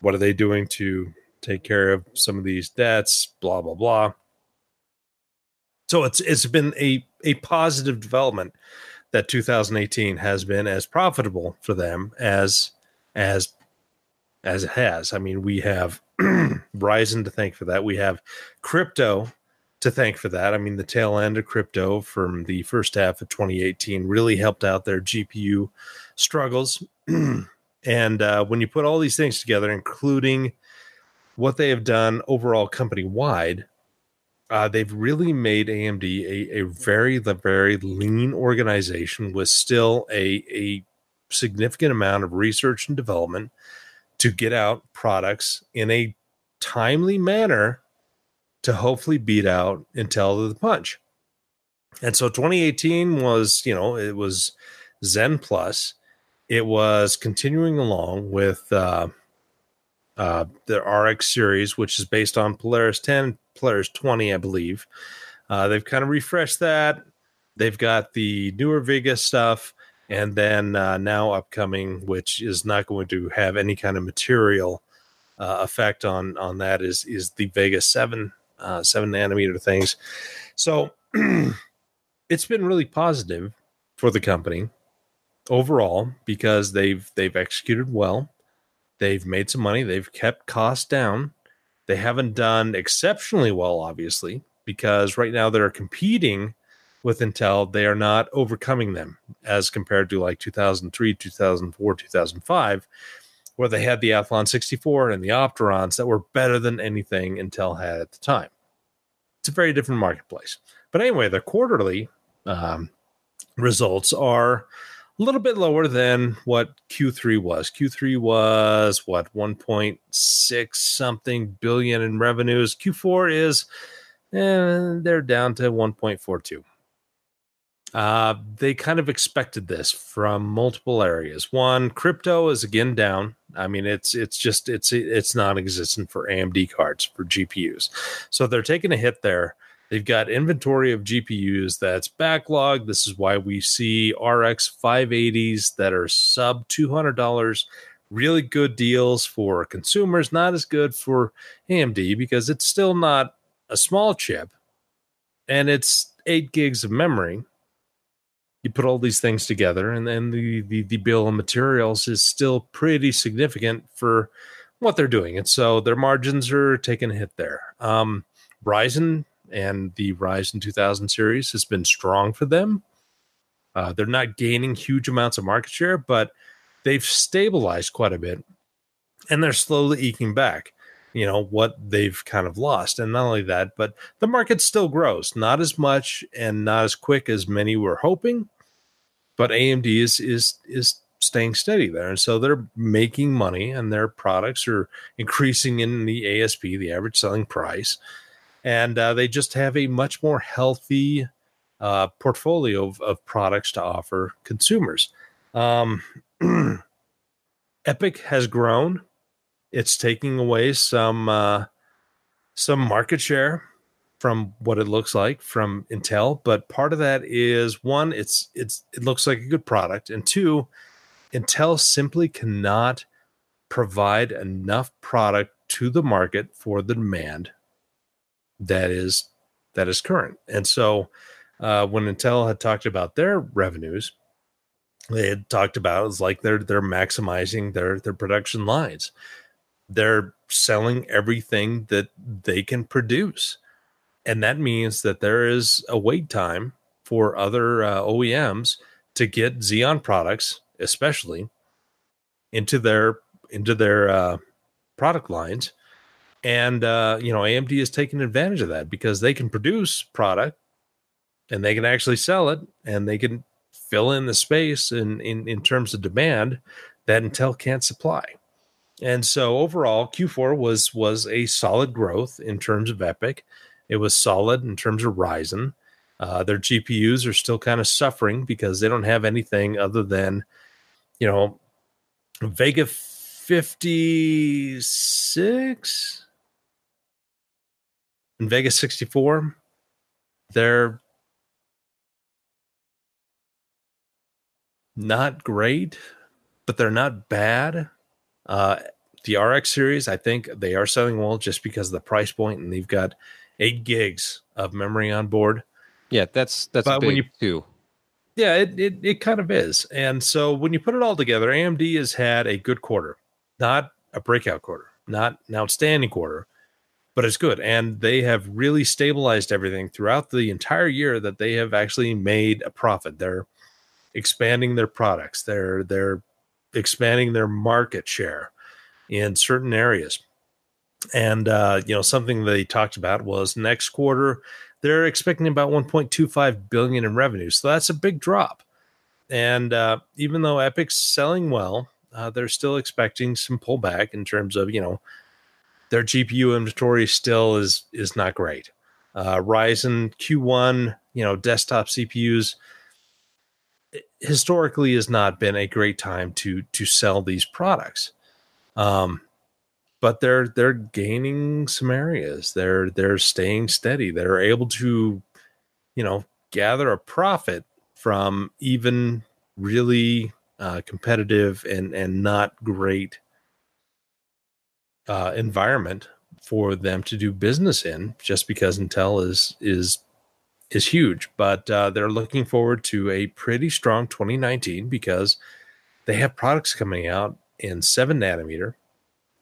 What are they doing to take care of some of these debts? Blah blah blah so it's it's been a a positive development that 2018 has been as profitable for them as as as it has i mean we have [clears throat] Ryzen to thank for that we have crypto to thank for that. I mean, the tail end of crypto from the first half of 2018 really helped out their GPU struggles. [clears throat] and uh, when you put all these things together, including what they have done overall company wide, uh, they've really made AMD a, a very, very lean organization with still a, a significant amount of research and development to get out products in a timely manner to hopefully beat out Intel to the punch. And so 2018 was, you know, it was Zen Plus. It was continuing along with uh, uh, the RX series, which is based on Polaris 10, Polaris 20, I believe. Uh, they've kind of refreshed that. they've got the newer Vega stuff, and then uh, now upcoming, which is not going to have any kind of material uh, effect on on that, is is the Vega seven uh, seven nanometer things. So [clears throat] it's been really positive for the company overall because they've they've executed well. They've made some money. They've kept costs down. They haven't done exceptionally well, obviously, because right now they're competing with Intel. They are not overcoming them as compared to like 2003, 2004, 2005, where they had the Athlon 64 and the Opterons that were better than anything Intel had at the time. It's a very different marketplace. But anyway, the quarterly um, results are a little bit lower than what Q3 was. Q3 was what 1.6 something billion in revenues. Q4 is eh, they're down to 1.42. Uh, they kind of expected this from multiple areas. One, crypto is again down. I mean, it's it's just it's it's non-existent for AMD cards for GPUs, so they're taking a hit there. They've got inventory of GPUs that's backlogged. This is why we see RX 580s that are sub $200. Really good deals for consumers, not as good for AMD because it's still not a small chip and it's eight gigs of memory. You put all these things together, and then the, the, the bill of materials is still pretty significant for what they're doing. And so their margins are taking a hit there. Um, Ryzen and the Ryzen 2000 series has been strong for them. Uh, they're not gaining huge amounts of market share, but they've stabilized quite a bit, and they're slowly eking back. You know what they've kind of lost, and not only that, but the market still grows, not as much and not as quick as many were hoping. But AMD is is is staying steady there, and so they're making money, and their products are increasing in the ASP, the average selling price and uh, they just have a much more healthy uh, portfolio of, of, products to offer consumers. Um, [clears throat] EPYC has grown; it's taking away some uh, some market share from what it looks like from Intel, but part of that is one, it's it's it looks like a good product, and two, Intel simply cannot provide enough product to the market for the demand that is that is current. And so uh, when Intel had talked about their revenues, they had talked about it's like they're they're maximizing their their production lines. They're selling everything that they can produce, and that means that there is a wait time for other uh, OEMs to get Xeon products, especially into their into their uh, product lines and uh, you know AMD is taking advantage of that because they can produce product and they can actually sell it and they can fill in the space in in, in terms of demand that Intel can't supply. And so overall, Q4 was was a solid growth in terms of EPYC. It was solid in terms of Ryzen. Uh, their GPUs are still kind of suffering because they don't have anything other than, you know, Vega 56 in Vegas 64, they're not great, but they're not bad. Uh, the RX series, I think they are selling well just because of the price point, and they've got eight gigs of memory on board. Yeah, that's that's but when you too. Yeah, it, it it kind of is. And so when you put it all together, AMD has had a good quarter, not a breakout quarter, not an outstanding quarter, but it's good. And they have really stabilized everything throughout the entire year that they have actually made a profit. They're expanding their products. They're they're expanding their market share in certain areas. And uh, you know, something they talked about was next quarter they're expecting about 1.25 billion in revenue. So that's a big drop. And uh, even though EPYC's selling well, uh, they're still expecting some pullback in terms of you know their GPU inventory still is is not great. Uh, Ryzen Q1, you know, desktop CPUs historically has not been a great time to to sell these products. Um, but they're they're gaining some areas. They're they're staying steady. They're able to, you know, gather a profit from even really uh, competitive and and not great uh, environment for them to do business in, just because Intel is is is huge. But uh, they're looking forward to a pretty strong 2019 because they have products coming out in seven nanometer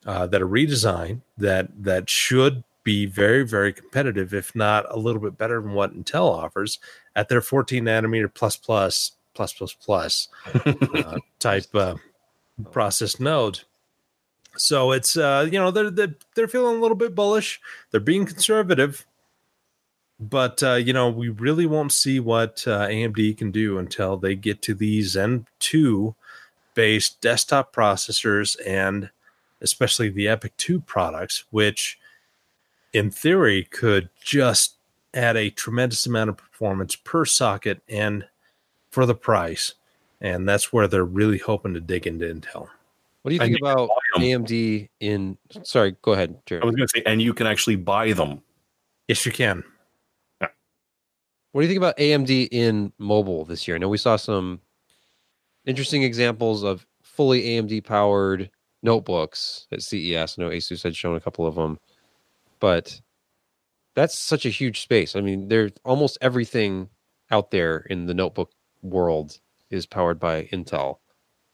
uh, that are redesigned that that should be very very competitive, if not a little bit better than what Intel offers at their 14 nanometer plus plus plus plus plus [laughs] uh, type uh, process node. So it's uh, you know they're, they're they're feeling a little bit bullish. They're being conservative, but uh, you know we really won't see what uh, AMD can do until they get to these Zen two based desktop processors and especially the EPYC 2 products, which in theory could just add a tremendous amount of performance per socket and for the price. And that's where they're really hoping to dig into Intel. What do you think you about. AMD in? Sorry, go ahead, Jared. I was going to say, and you can actually buy them. Yes, you can. What do you think about AMD in mobile this year? I know we saw some interesting examples of fully AMD powered notebooks at CES. I know Asus had shown a couple of them, but that's such a huge space. I mean, there's almost everything out there in the notebook world is powered by Intel.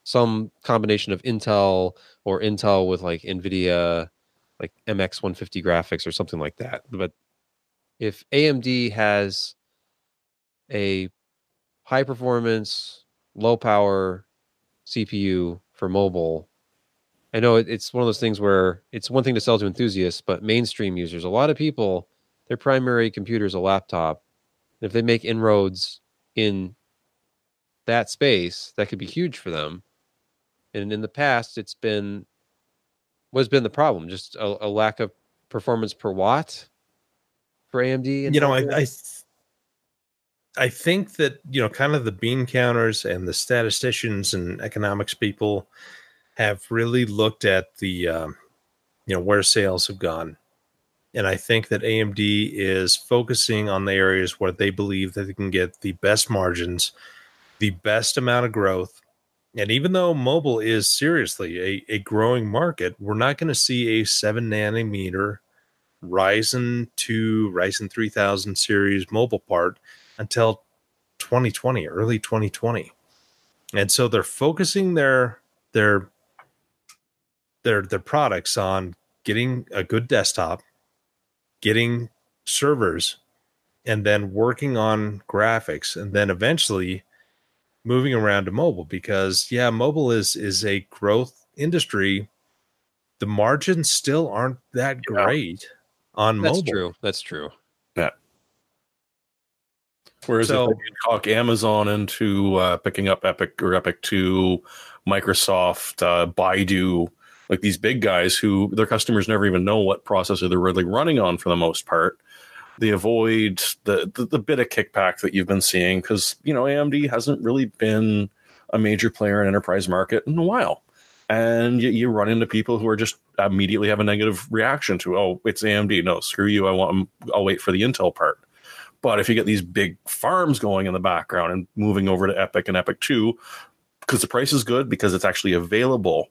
Some combination of Intel or Intel with like NVIDIA, like MX 150 graphics or something like that. But if AMD has a high performance, low power CPU for mobile. I know it's one of those things where it's one thing to sell to enthusiasts, but mainstream users, a lot of people, their primary computer is a laptop. And if they make inroads in that space, that could be huge for them. And in the past, it's been what's been the problem? Just a, a lack of performance per watt for AMD. and you know, I, I I think that you know, kind of the bean counters and the statisticians and economics people have really looked at the um, you know where sales have gone, and I think that AMD is focusing on the areas where they believe that they can get the best margins, the best amount of growth. And even though mobile is seriously a, a growing market, we're not going to see a seven nanometer Ryzen 2, Ryzen 3000 series mobile part until 2020, early 2020. And so they're focusing their their their their products on getting a good desktop, getting servers, and then working on graphics and then eventually moving around to mobile because yeah, mobile is is a growth industry. The margins still aren't that Yeah. great on That's mobile. That's true. That's true. Yeah. Whereas So- if they talk Amazon into uh, picking up EPYC or EPYC 2, Microsoft, uh, Baidu, like these big guys who their customers never even know what processor they're really running on for the most part. They avoid the, the, the bit of kickback that you've been seeing because, you know, AMD hasn't really been a major player in enterprise market in a while. And you, you run into people who are just immediately have a negative reaction to, oh, it's AMD. No, screw you. I want, I'll wait for the Intel part. But if you get these big farms going in the background and moving over to EPYC and EPYC 2, because the price is good, because it's actually available,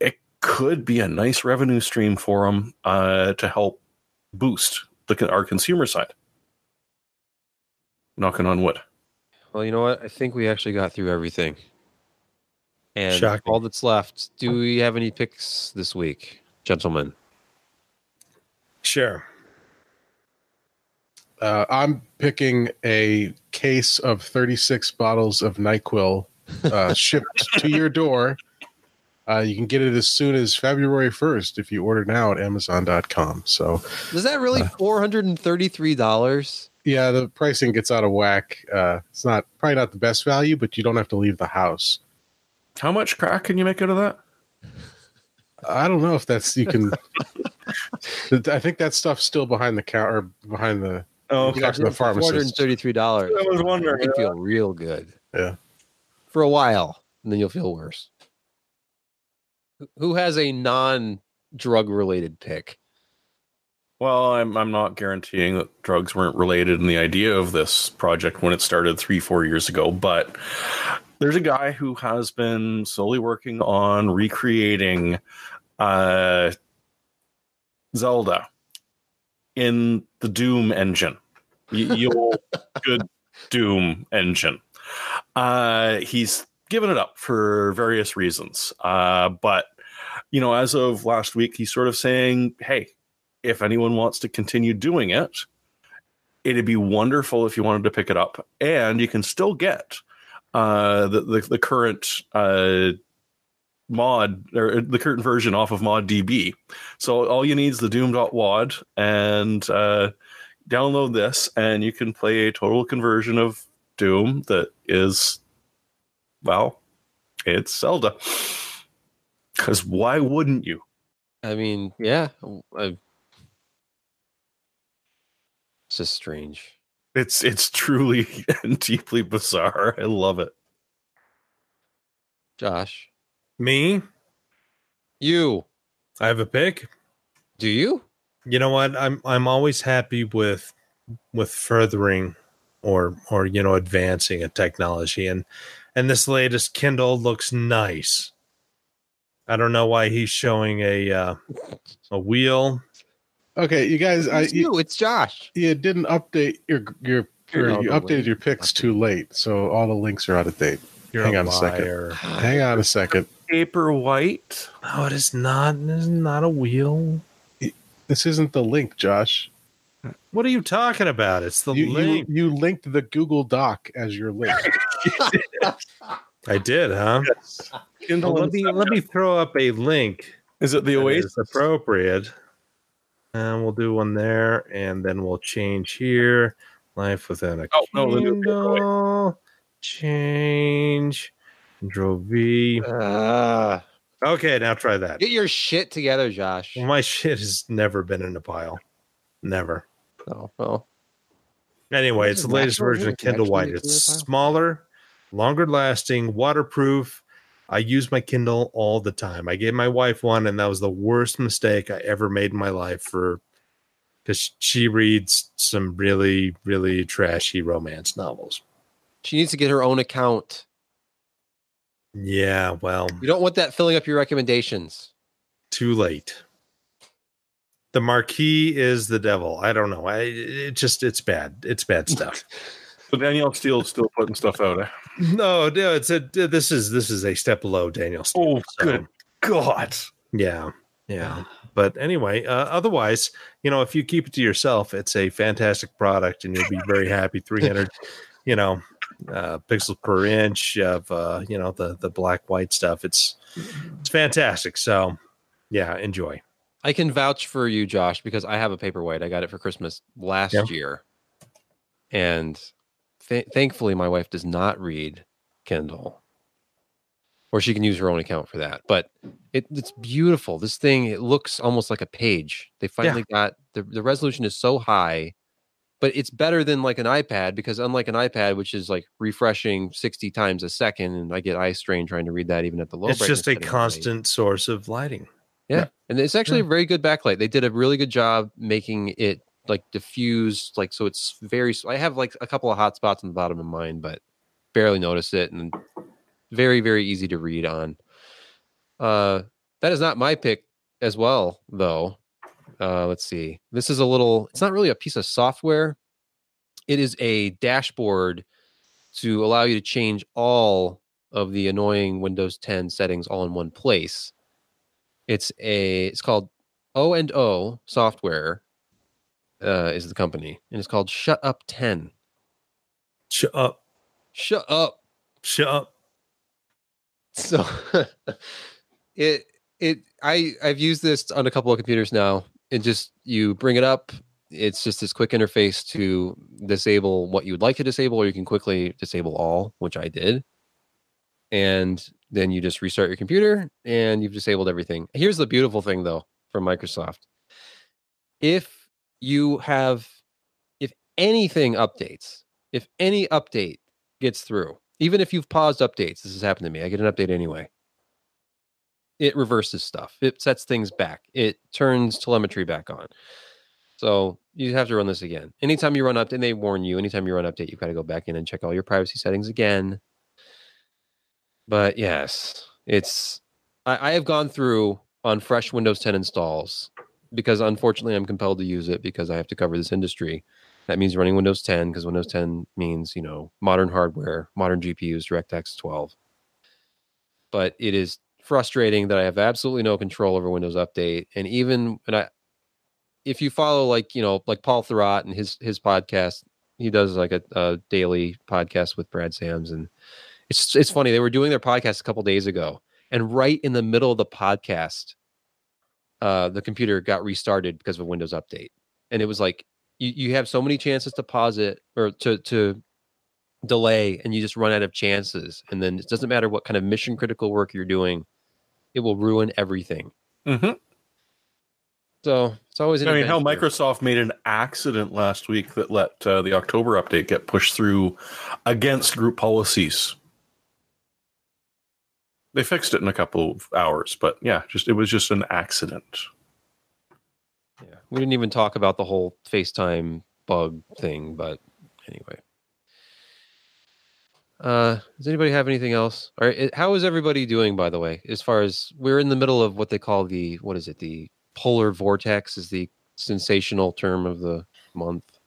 it could be a nice revenue stream for them uh, to help boost the, our consumer side. Knocking on wood. Well, you know what? I think we actually got through everything. And Shocking. all that's left, do we have any picks this week, gentlemen? Sure. Uh, I'm picking a case of 36 bottles of NyQuil uh, shipped to your door. Uh, you can get it as soon as February 1st if you order now at Amazon.com. So, Is that really four hundred and thirty-three dollars? yeah, the pricing gets out of whack. Uh, it's not probably not the best value, but you don't have to leave the house. How much crack can you make out of that? I don't know if that's you can. [laughs] I think that stuff's still behind the counter, behind the. Oh, You talk to the Four hundred and pharmacist. thirty-three dollars. I was wondering. You feel real good. Yeah. For a while, and then you'll feel worse. Who- has a non-drug related pick? Well, I'm I'm not guaranteeing that drugs weren't related in the idea of this project when it started three four years ago, but there's a guy who has been slowly working on recreating uh, Zelda in the Doom engine, your [laughs] good Doom engine. Uh, he's given it up for various reasons, uh, but you know, as of last week, he's sort of saying, "Hey, if anyone wants to continue doing it, it'd be wonderful if you wanted to pick it up, and you can still get uh, the, the the current uh, mod or the current version off of ModDB. So all you need is the Doom.wad and uh, download this, and you can play a total conversion of Doom that is, well, it's Zelda. Because why wouldn't you? I mean, yeah. I, it's just strange. It's it's truly and [laughs] deeply bizarre. I love it. Josh, Me, you I have a pick. do you? You know what? I'm I'm always happy with with furthering or or you know advancing a technology and and this latest Kindle looks nice. I don't know why he's showing a uh, a wheel. Okay, you guys, I It's you, you. It's Josh. you didn't update your your. You're Or you updated way. your picks too late, so all the links are out of date. You're Hang a on a second. Hang on a second. Paperwhite. No, it is not. It is not a wheel. This isn't the link, Josh. What are you talking about? It's the You, you link. you linked the Google Doc as your link. [laughs] I did, huh? Kindle Well, let me let me throw up a link. Is it the Oasis? appropriate. And we'll do one there, and then we'll change here. Life within a Oh, no, then do it the other way. Kindle. Change. Control V. Ah, Okay, now try that. get your shit together, Josh. Well, my shit has never been in a pile. Never. Oh, well. Anyway, it's the latest version of Kindle White. It's through a pile? smaller, longer lasting, waterproof. I use my Kindle all the time. I gave my wife one, and that was the worst mistake I ever made in my life for because she reads some really, really trashy romance novels. She needs to get her own account. Yeah, well, You don't want that filling up your recommendations. too late. The marquee is the devil. I don't know. I it just it's bad. It's bad [laughs] stuff. So Danielle Steel's still putting stuff out. Eh? no, no, it's a this is this is a step below Daniel. Steel. Oh, So- good God. Yeah. Yeah. But anyway, uh, otherwise, you know, if you keep it to yourself, it's a fantastic product and you'll be very happy. 300, [laughs] you know, uh, pixels per inch of, uh, you know, the, the black white stuff. It's, it's fantastic. So yeah, enjoy. I can vouch for you, Josh, because I have a paperweight. I got it for Christmas last Yeah. year, and th- thankfully, my wife does not read Kindle, or she can use her own account for that. But it, it's beautiful. This thing it looks almost like a page. They finally got the the resolution is so high, but it's better than like an iPad because unlike an iPad, which is like refreshing sixty times a second, and I get eye strain trying to read that even at the low. it's just a constant source of lighting. Yeah. And it's actually a very good backlight. They did a really good job making it like diffuse, like so it's very I have like a couple of hot spots on the bottom of mine, but barely notice it and very, very easy to read on. Uh that is not my pick as well, though. Uh let's see. This is a little it's not really a piece of software. It is a dashboard to allow you to change all of the annoying Windows 10 settings all in one place. It's a it's called O and O software uh, is the company, and it's called ShutUp10. Shut up. Shut up. Shut up. So [laughs] it it I I've used this on a couple of computers now. It just you bring it up. It's just this quick interface to disable what you would like to disable, or you can quickly disable all, which I did. And then you just restart your computer and you've disabled everything. Here's the beautiful thing though from Microsoft. If you have if anything updates, if any update gets through, even if you've paused updates, this has happened to me. I get an update anyway. It reverses stuff. It sets things back. It turns telemetry back on. So you have to run this again. Anytime you run update, and they warn you, anytime you run update, you've got to go back in and check all your privacy settings again. But yes, it's I, I have gone through on fresh Windows 10 installs because unfortunately I'm compelled to use it because I have to cover this industry. That means running Windows 10 because Windows 10 means, you know, modern hardware, modern GPUs, DirectX 12. But it is frustrating that I have absolutely no control over Windows Update. And even and I if you follow like, you know, like Paul Thurrott and his his podcast, he does like a, a daily podcast with Brad Sams and it's it's funny. They were doing their podcast a couple days ago, and right in the middle of the podcast, uh, the computer got restarted because of a Windows update, and it was like you, you have so many chances to pause it or to to delay, and you just run out of chances, and then it doesn't matter what kind of mission critical work you're doing, it will ruin everything. Mm-hmm. So it's always. I mean, how. Microsoft made an accident last week that let uh, the October update get pushed through against group policies. They fixed it in a couple of hours, but yeah, just it was just an accident. Yeah, we didn't even talk about the whole FaceTime bug thing, but anyway. Uh, does anybody have anything else? All right, how is everybody doing? By the way, as far as we're in the middle of what they call the what is it? The polar vortex is the sensational term of the month.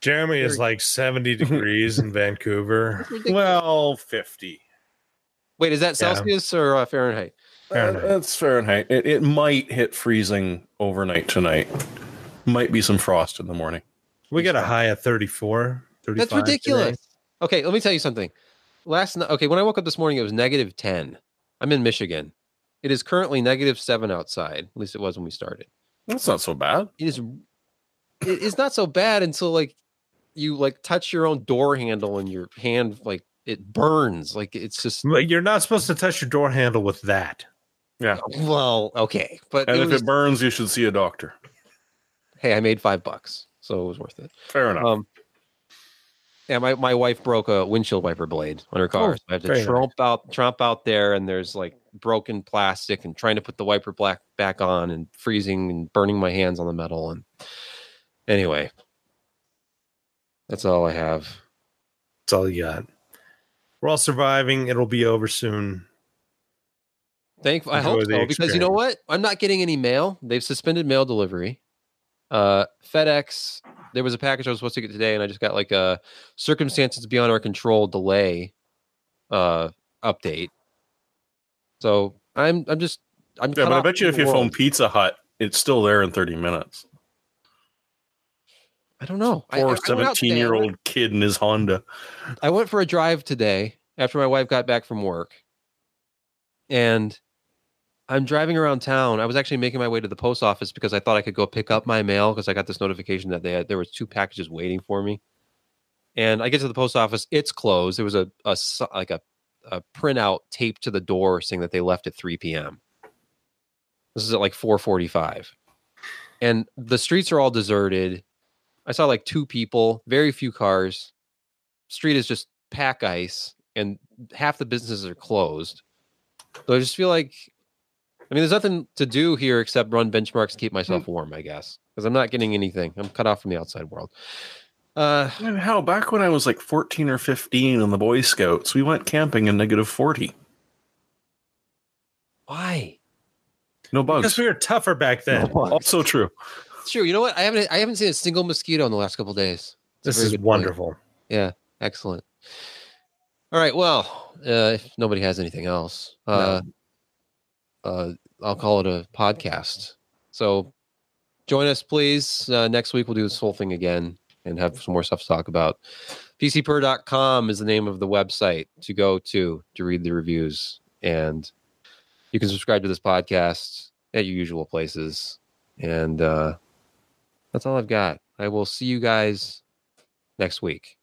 Jeremy is like 70 [laughs] degrees in Vancouver. Well, fifty. Wait, is that Yeah. Celsius or uh, Fahrenheit? Fahrenheit. Uh, that's Fahrenheit. It, it might hit freezing overnight tonight. Might be some frost in the morning. We got a high of 34. 35 That's today. ridiculous. Okay, let me tell you something. Last night, okay, when I woke up this morning, it was negative 10. I'm in Michigan. It is currently negative seven outside. At least it was when we started. That's not so bad. It is, it is not so bad until like you like touch your own door handle and your hand like it burns. Like it's just You're not supposed to touch your door handle with that. Yeah. well, okay, but And it if was, it burns, you should see a doctor. hey, I made five bucks, so it was worth it. Fair enough. Um, yeah, my, my wife broke a windshield wiper blade on her car. Oh, so I have to very nice. tromp out tromp out there and there's like broken plastic and trying to put the wiper black back on and freezing and burning my hands on the metal and anyway. That's all I have. That's all you got. We're all surviving. It'll be over soon. Thank I hope so because you know what? I'm not getting any mail. They've suspended mail delivery. Uh FedEx, there was a package I was supposed to get today and I just got like a circumstances beyond our control delay uh update. So I'm I'm just I'm yeah, but I bet you if you phone. Pizza Hut, it's still there in 30 minutes. I don't know. Poor went out today. I 17 year old kid in his Honda. I went for a drive today after my wife got back from work. And I'm driving around town. I was actually making my way to the post office because I thought I could go pick up my mail because I got this notification that they had, there was two packages waiting for me. And I get to the post office, it's closed. There was a, a like a, a printout taped to the door saying that they left at 3 p.m. This is at like 4:45. And the streets are all deserted. I saw like two people, very few cars. Street is just pack ice and half the businesses are closed. So I just feel like I mean there's nothing to do here except run benchmarks and keep myself warm, I guess. Because I'm not getting anything. I'm cut off from the outside world. Uh And how back when I was like 14 or 15 in the Boy Scouts, we went camping in negative 40. why? No bugs. Because we were tougher back then. Also true. True. You know what? I haven't I haven't seen a single mosquito in the last couple days. It's This is good point. wonderful. Yeah, excellent. All right. Well, uh, if nobody has anything else, uh, uh, I'll call it a podcast. So join us, please. Uh, next week, we'll do this whole thing again and have some more stuff to talk about. PCPer.com is the name of the website to go to to read the reviews. And you can subscribe to this podcast at your usual places. And uh, that's all I've got. I will see you guys next week.